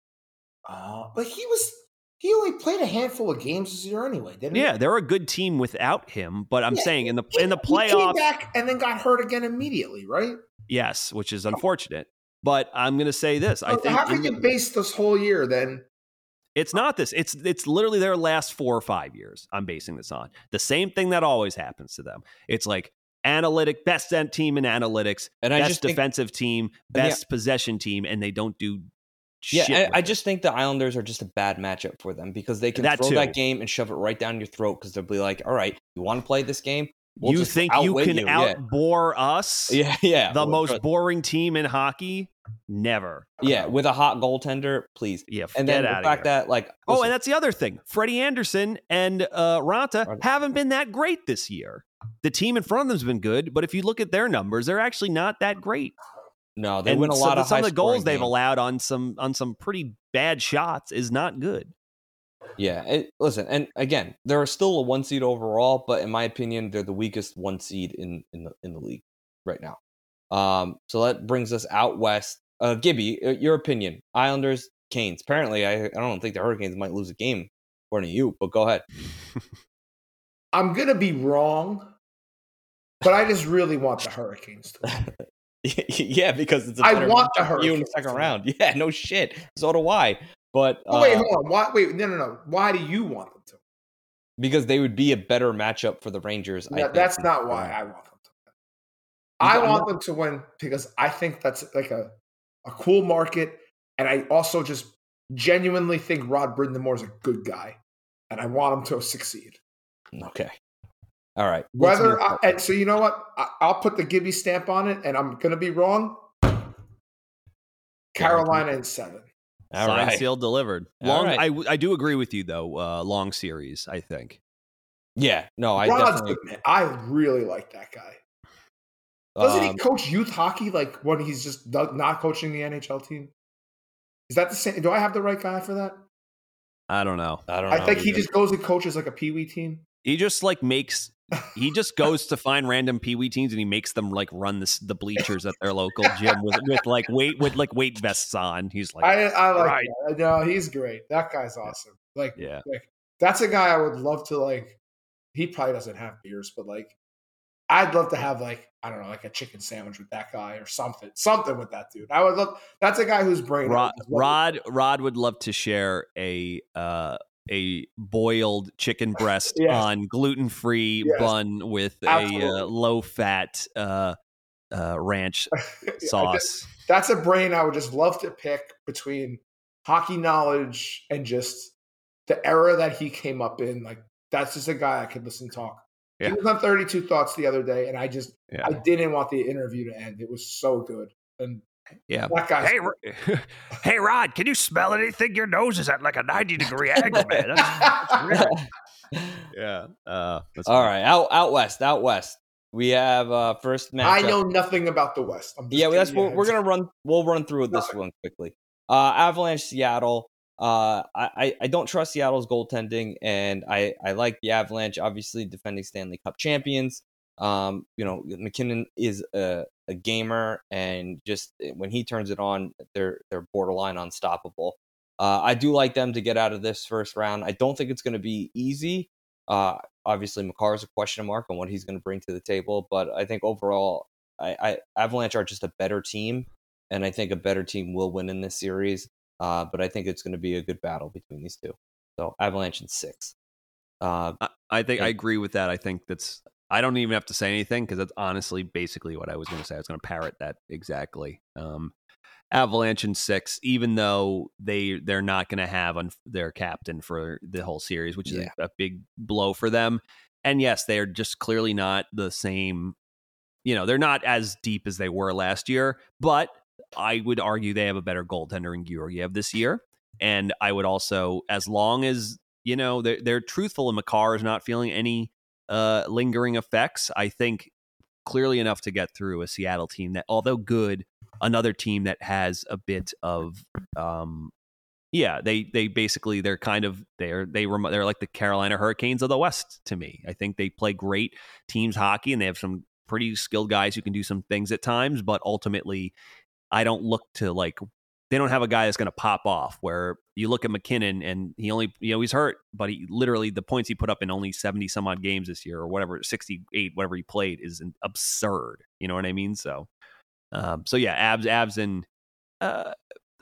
S4: Uh, but he was he only played a handful of games this year anyway, didn't he?
S3: Yeah, they're a good team without him, but I'm
S4: Yeah,
S3: saying in the
S4: He-
S3: in the
S4: he came
S3: playoffs,
S4: back and then got hurt again immediately, right?
S3: yes, which is unfortunate. But I'm going to say this: I think
S4: how can you base this whole year then?
S3: It's not this. It's it's literally their last four or five years. I'm basing this on the same thing that always happens to them. It's like analytic best end team in analytics,
S2: And I
S3: best
S2: just think-
S3: defensive team, best possession team, and they don't do.
S2: Yeah,
S3: shit
S2: I, I just think the Islanders are just a bad matchup for them because they can
S3: That
S2: throw
S3: too.
S2: that game and shove it right down your throat because they'll be like, all right, you want to play this game? We'll
S3: you think you can
S2: you, yeah.
S3: outbore us?
S2: Yeah, yeah.
S3: The
S2: Well,
S3: most boring team in hockey? Never.
S2: yeah, with a hot goaltender, please.
S3: Yeah,
S2: And then the fact
S3: here.
S2: that like
S3: Oh, and that's the other thing. Freddie Andersen and uh, Raanta
S2: Right.
S3: haven't been that great this year. The team in front of them's been good, but if you look at their numbers, they're actually not that great.
S2: no, they
S3: and
S2: win a lot
S3: the-
S2: of
S3: some of the goals they've allowed on some on some pretty bad shots is not good.
S2: Yeah, it, listen, and again, they're still a one seed overall, but in my opinion, they're the weakest one seed in in the in the league right now. Um, so that brings us out west. Uh, Gibby, uh, your opinion? Islanders, Canes. Apparently, I I don't think the Hurricanes might lose a game, according to you. But go ahead.
S4: I'm gonna be wrong, but I just really want the Hurricanes to
S2: yeah, because it's. a
S4: I want the
S2: matchup for you in the
S4: Hurricanes
S2: second round. Yeah, no shit. So do I. But
S4: Oh, wait,
S2: uh,
S4: hold on. Why? Wait, no, no, no. Why do you want them to?
S2: because they would be a better matchup for the Rangers. I
S4: No,
S2: think,
S4: that's not why I want them to win. I want
S2: not-
S4: them to win because I think that's like a, a cool market. And I also just genuinely think Rod Brind'Amour is a good guy. And I want him to succeed.
S2: Okay. All right.
S4: Whether I, and so, you know what? I, I'll put the Gibby stamp on it, and I'm going to be wrong. Carolina in seven.
S2: All
S3: Signed,
S2: right.
S3: sealed, delivered.
S2: All
S3: Long.
S2: right.
S3: I w- I do agree with you though. Uh, long series, I think.
S2: Yeah, no, I
S4: Rod's
S2: definitely.
S4: good, man. I really like that guy. Doesn't he
S2: um,
S4: coach youth hockey like when he's just not coaching the NHL team? Is that the same? Do I have the right guy for that?
S3: I don't know.
S2: I don't know.
S4: I think he just goes and coaches like a pee wee team.
S3: He just like makes. He just goes to find random pee wee teams and he makes them like run this, the bleachers at their local gym with, with like weight with like weight vests on. He's like,
S4: I I like
S3: right.
S4: that. No, he's great. That guy's awesome. Like,
S3: yeah,
S4: like that's a guy I would love to like. He probably doesn't have beers, but like, I'd love to have like I don't know, like a chicken sandwich with that guy or something, something with that dude. I would love. That's a guy whose brain.
S3: Rod,
S4: would just love-
S3: Rod Rod would love to share a uh, a boiled chicken breast
S4: Yes.
S3: on gluten free
S4: Yes.
S3: bun with a uh, low fat uh, uh, ranch sauce.
S4: that's a brain I would just love to pick between hockey knowledge and just the era that he came up in. Like that's just a guy I could listen talk.
S3: Yeah.
S4: He was on 32 Thoughts the other day, and I just
S3: Yeah.
S4: I didn't want the interview to end. It was so good. And
S3: Yeah.
S4: that guy.
S3: Hey, hey, Rod, can you smell anything? Your nose is at like a ninety degree angle, man. That's- that's weird. yeah. Uh, that's
S2: All
S3: fine.
S2: right, out out west, out west. We have uh first match.
S4: I know nothing about the West. I'm just
S2: Yeah, that's
S4: giving you
S2: what we're gonna run. We'll run through this
S4: Nothing.
S2: one quickly. Uh, Avalanche, Seattle. Uh, I, I I don't trust Seattle's goaltending, and I I like the Avalanche. Obviously, defending Stanley Cup champions. Um, you know, MacKinnon is a, a gamer, and just eh, when he turns it on, they're they're borderline unstoppable. Uh, I do like them to get out of this first round. I don't think it's going to be easy. Uh, obviously, Makar is a question mark on what he's going to bring to the table, but I think overall, I, I Avalanche are just a better team, and I think a better team will win in this series. Uh, but I think it's going to be a good battle between these two. So Avalanche in six. Uh,
S3: I, I think I agree with that. I think that's. I don't even have to say anything because that's honestly basically what I was going to say. I was going to parrot that exactly. Um, Avalanche in six, even though they they're not going to have un- their captain for the whole series, which is
S2: Yeah.
S3: a, a big blow for them. And yes, they're just clearly not the same. You know, they're not as deep as they were last year, but I would argue they have a better goaltender in Georgiev this year. And I would also, as long as you know they're they're truthful and Makar is not feeling any uh, lingering effects, I think clearly enough to get through a Seattle team that, although good, another team that has a bit of um, yeah, they they basically they're kind of they're they rem- they're like the Carolina Hurricanes of the West to me. I think they play great teams hockey and they have some pretty skilled guys who can do some things at times, but ultimately I don't look to like they don't have a guy that's going to pop off. Where you look at MacKinnon and he only you know he's hurt, but he literally the points he put up in only seventy some odd games this year or whatever sixty eight whatever he played is absurd. You know what I mean? So, um, so yeah, abs abs and uh,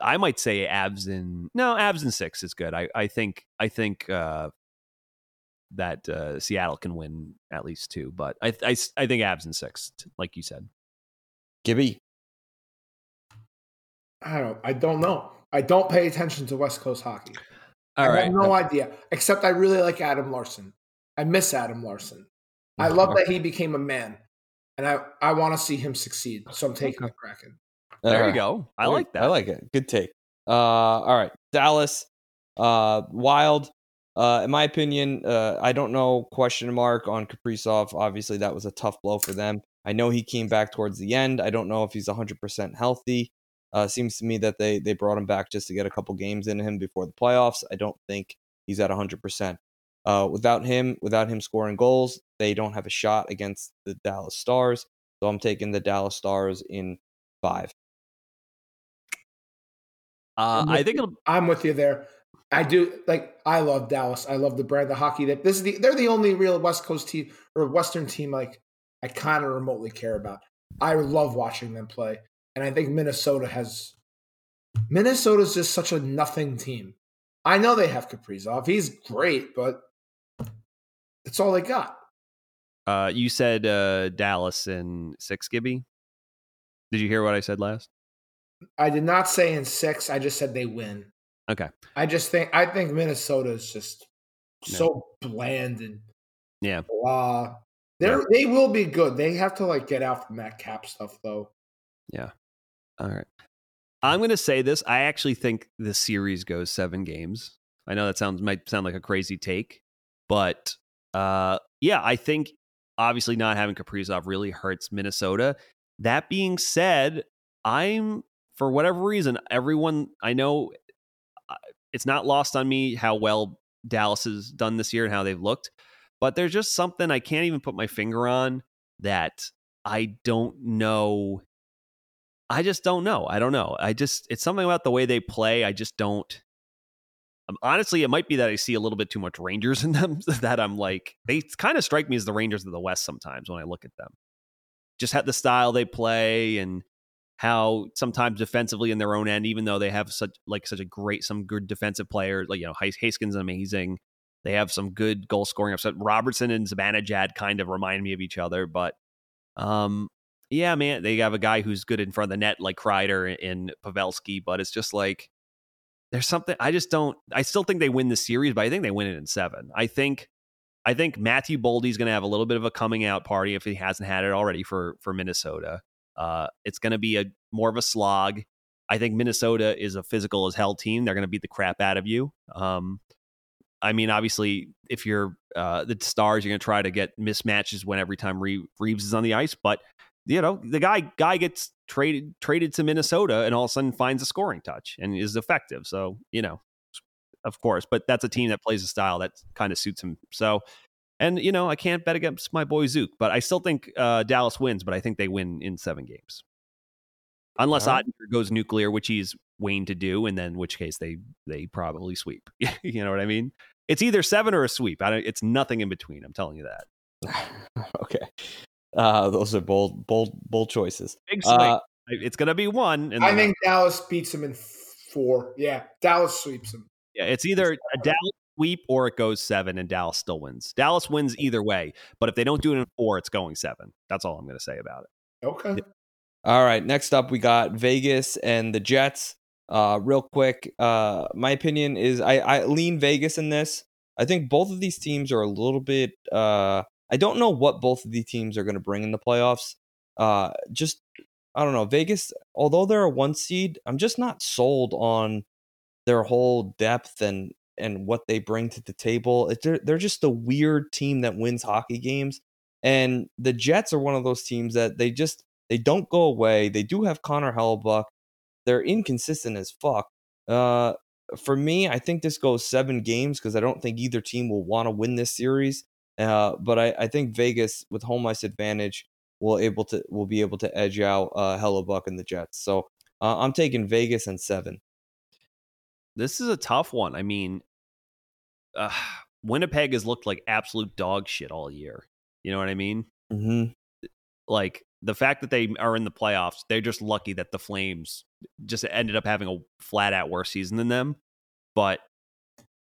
S3: I might say abs and no abs and six is good. I I think I think uh, that uh, Seattle can win at least two, but I I I think abs and six, like you said.
S2: Gibby.
S4: I don't. I don't know. I don't pay attention to West Coast hockey.
S3: All
S4: I
S3: right.
S4: have no idea. Except I really like Adam Larsson. I miss Adam Larsson. I love that he became a man, and I I want to see him succeed. So I'm taking the Kraken.
S3: There
S2: Uh,
S3: you go. I like that.
S2: I like it. Good take. Uh, all right, Dallas, uh, Wild. Uh, in my opinion, uh, I don't know. Question mark on Kaprizov. Obviously, that was a tough blow for them. I know he came back towards the end. I don't know if he's 100% healthy. Uh, seems to me that they they brought him back just to get a couple games in him before the playoffs. I don't think he's at 100%. Uh, without him, without him scoring goals, they don't have a shot against the Dallas Stars. So I'm taking the Dallas Stars in five.
S3: Uh,
S4: I'm
S3: I
S4: with
S3: think it'll.
S4: I'm with you there. I do like. I love Dallas. I love the brand of hockey. That this is the. They're the only real West Coast team or Western team like I kind of remotely care about. I love watching them play, and I think Minnesota has. Minnesota's just such a nothing team. I know they have Kaprizov. He's great, but that's all they got.
S3: Uh, you said uh, Dallas in six, Gibby. Did you hear what I said last?
S4: I did not say in six. I just said they win.
S3: Okay.
S4: I just think I think Minnesota is just so bland and
S3: Yeah.
S4: blah. They're they will be good. They have to like get out from that cap stuff though.
S3: All right. I'm going to say this. I actually think the series goes seven games. I know that sounds might sound like a crazy take, but uh, yeah, I think obviously not having Kaprizov really hurts Minnesota. That being said, I'm for whatever reason, everyone I know uh, it's not lost on me how well Dallas has done this year and how they've looked, but there's just something I can't even put my finger on that I don't know I just don't know. I don't know. I just it's something about the way they play. I just don't. Um, honestly, it might be that I see a little bit too much Rangers in them. that I'm like they kind of strike me as the Rangers of the West sometimes when I look at them. Just had the style they play and how sometimes defensively in their own end, even though they have such like such a great some good defensive players, like you know Heiskanen is amazing. They have some good goal scoring upset. Robertson and Zibanejad kind of remind me of each other, but um, yeah, man, they have a guy who's good in front of the net like Kreider and Pavelski, but it's just like there's something I just don't. I still think they win the series, but I think they win it in seven. I think, I think Matthew Boldy's going to have a little bit of a coming out party if he hasn't had it already for for Minnesota. Uh, it's going to be a more of a slog. I think Minnesota is a physical as hell team. They're going to beat the crap out of you. Um, I mean, obviously, if you're uh, the Stars, you're going to try to get mismatches when every time Reaves is on the ice, but you know the guy guy gets traded traded to Minnesota and all of a sudden finds a scoring touch and is effective. So you know, of course, but that's a team that plays a style that kind of suits him. So, and you know, I can't bet against my boy Zook, but I still think uh, Dallas wins. But I think they win in seven games, unless. Oettinger goes nuclear, which he's Wayne to do, and then which case they they probably sweep. you know what I mean? It's either seven or a sweep. I don't, it's nothing in between. I'm telling you that.
S2: okay. Uh, those are bold, bold, bold choices.
S3: Big swing.
S2: Uh,
S3: it's going to be one. And
S4: I
S3: then-
S4: think Dallas beats them in four. Yeah, Dallas sweeps them.
S3: Yeah, it's either a Dallas sweep or it goes seven and Dallas still wins. Dallas wins either way, but if they don't do it in four, it's going seven. That's all I'm going to say about it.
S4: Okay.
S2: All right. Next up, we got Vegas and the Jets. Uh, real quick, uh, my opinion is I, I lean Vegas in this. I think both of these teams are a little bit. Uh, I don't know what both of these teams are going to bring in the playoffs. Uh, just I don't know. Vegas, although they're a one seed, I'm just not sold on their whole depth and and what they bring to the table. It, they're they're just a weird team that wins hockey games. And the Jets are one of those teams that they just they don't go away. They do have Connor Hellebuyck. They're inconsistent as fuck. Uh, for me, I think this goes seven games because I don't think either team will want to win this series. Uh, but I, I think Vegas with home ice advantage will able to will be able to edge out uh, Hellebuyck and the Jets. So uh, I'm taking Vegas and seven.
S3: This is a tough one. I mean, uh, Winnipeg has looked like absolute dog shit all year. You know what I mean?
S2: Mm-hmm.
S3: Like the fact that they are in the playoffs, they're just lucky that the Flames just ended up having a flat out worse season than them. But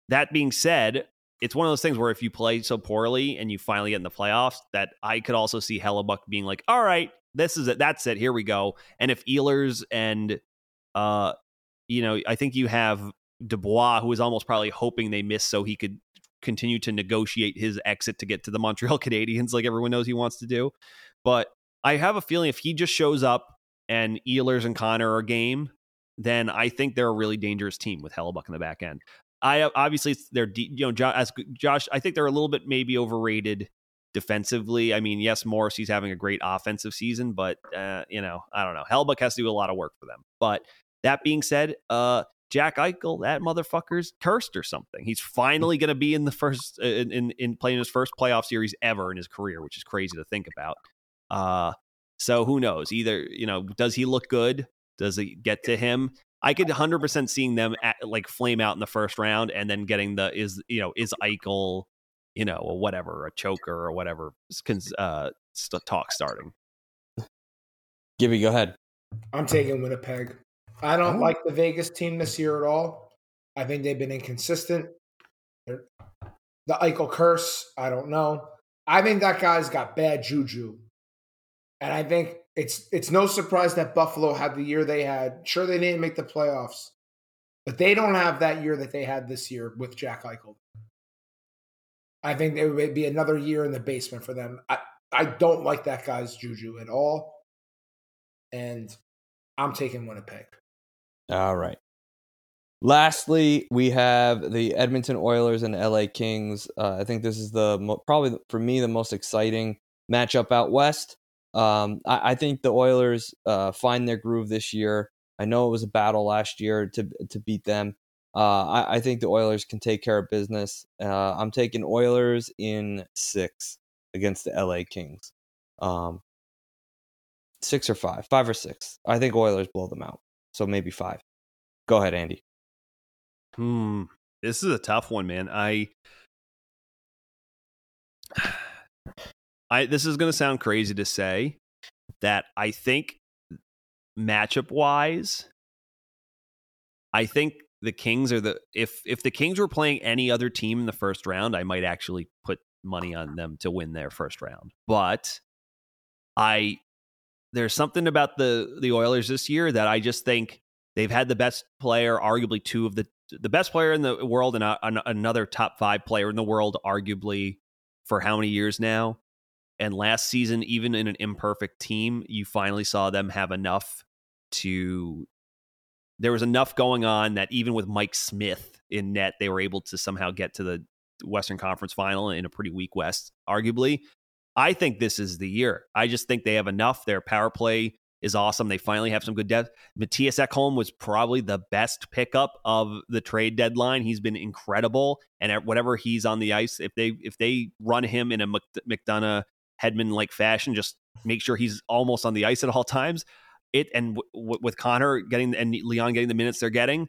S3: that being said, it's one of those things where if you play so poorly and you finally get in the playoffs, that I could also see Hellebuyck being like, "All right, this is it. That's it. Here we go." And if Ehlers and, uh, you know, I think you have Dubois, who was almost probably hoping they missed so he could continue to negotiate his exit to get to the Montreal Canadiens, like everyone knows he wants to do. But I have a feeling if he just shows up and Ehlers and Connor are game, then I think they're a really dangerous team with Hellebuyck in the back end. I obviously they're you know Josh, as Josh I think they're a little bit maybe overrated defensively. I mean, yes, Morris he's having a great offensive season, but uh, you know, I don't know. Hellebuyck has to do a lot of work for them. But that being said, uh, Jack Eichel, that motherfucker's cursed or something. He's finally going to be in the first uh, in, in, in playing his first playoff series ever in his career, which is crazy to think about. Uh, so who knows? Either you know, does he look good? Does it get to him? I could 100% seeing them at, like flame out in the first round and then getting the is you know is Eichel you know, or whatever, a choker or whatever uh, st- talk starting.
S2: Gibby, go ahead.
S4: I'm taking Winnipeg. I don't oh. like the Vegas team this year at all. I think they've been inconsistent. They're, the Eichel curse, I don't know. I think that guy's got bad juju. And I think it's it's no surprise that Buffalo had the year they had. Sure, they didn't make the playoffs, but they don't have that year that they had this year with Jack Eichel. I think it would be another year in the basement for them. I, I don't like that guy's juju at all. And I'm taking Winnipeg.
S2: All right. Lastly, we have the Edmonton Oilers and LA Kings. Uh, I think this is the probably for me the most exciting matchup out west. Um, I, I, think the Oilers uh, find their groove this year. I know it was a battle last year to to beat them, uh, I, I, think the Oilers can take care of business. Uh, I'm taking Oilers in six against the LA Kings. Um, six or five, five or six. I think Oilers blow them out. So maybe five. Go ahead, Andy.
S3: Hmm. This is a tough one, man. I, I. This is going to sound crazy to say that I think matchup wise, I think the Kings are the if if the Kings were playing any other team in the first round, I might actually put money on them to win their first round. But I there's something about the the Oilers this year that I just think they've had the best player, arguably two of the the best player in the world, and a, another top five player in the world, arguably for how many years now. And last season, even in an imperfect team, you finally saw them have enough to there was enough going on that even with Mike Smith in net, they were able to somehow get to the Western Conference final in a pretty weak West, arguably. I think this is the year. I just think they have enough. Their power play is awesome. They finally have some good depth. Mattias Ekholm was probably the best pickup of the trade deadline. He's been incredible, and at whatever he's on the ice, if they if they run him in a McDonagh Hedman like fashion, just make sure he's almost on the ice at all times it and w- with Connor getting and Leon getting the minutes they're getting,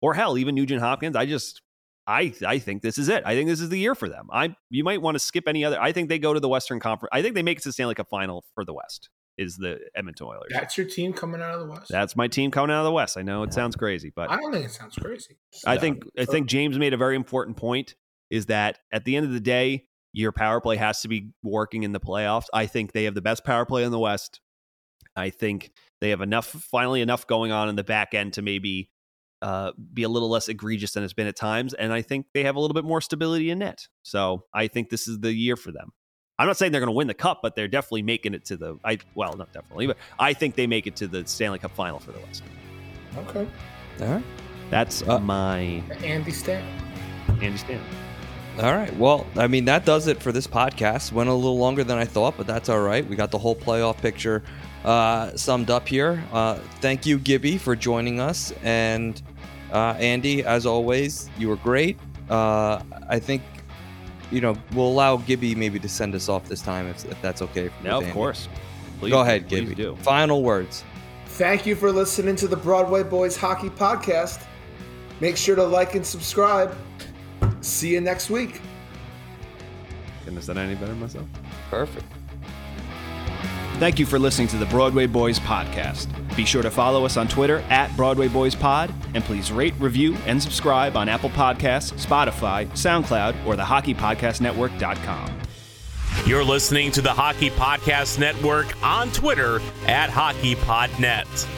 S3: or hell, even Nugent Hopkins, I just I I think this is it. I think this is the year for them. I you might want to skip any other. I think they go to the Western Conference. I think they make it to Stanley Cup final for the West. Is the Edmonton Oilers?
S4: That's your team coming out of the West.
S3: That's my team coming out of the West. I know it sounds crazy, but
S4: I don't think it sounds crazy.
S3: I think I think James made a very important point. Is that at the end of the day, your power play has to be working in the playoffs. I think they have the best power play in the West. I think they have enough, finally, enough going on in the back end to maybe uh, be a little less egregious than it's been at times. And I think they have a little bit more stability in net. So I think this is the year for them. I'm not saying they're going to win the cup, but they're definitely making it to the. I well, not definitely, but I think they make it to the Stanley Cup final for the West.
S4: Okay.
S2: All right.
S3: That's uh, my
S4: Andy Stan.
S3: Andy Stan.
S2: All right. Well, I mean, that does it for this podcast. Went a little longer than I thought, but that's all right. We got the whole playoff picture uh, summed up here. Uh, thank you, Gibby, for joining us. And uh, Andy, as always, you were great. Uh, I think, you know, we'll allow Gibby maybe to send us off this time if, if that's okay.
S3: No, of course.
S2: Please, Go ahead, Gibby. Do. Final words.
S4: Thank you for listening to the Broadway Boys Hockey Podcast. Make sure to like and subscribe. See you next week.
S3: Couldn't have said any better myself.
S2: Perfect.
S3: Thank you for listening to the Broadway Boys podcast. Be sure to follow us on Twitter at Broadway Boys Pod, and please rate, review, and subscribe on Apple Podcasts, Spotify, SoundCloud, or the HockeyPodcastNetwork.com.
S1: You're listening to the Hockey Podcast Network on Twitter at HockeyPodNet.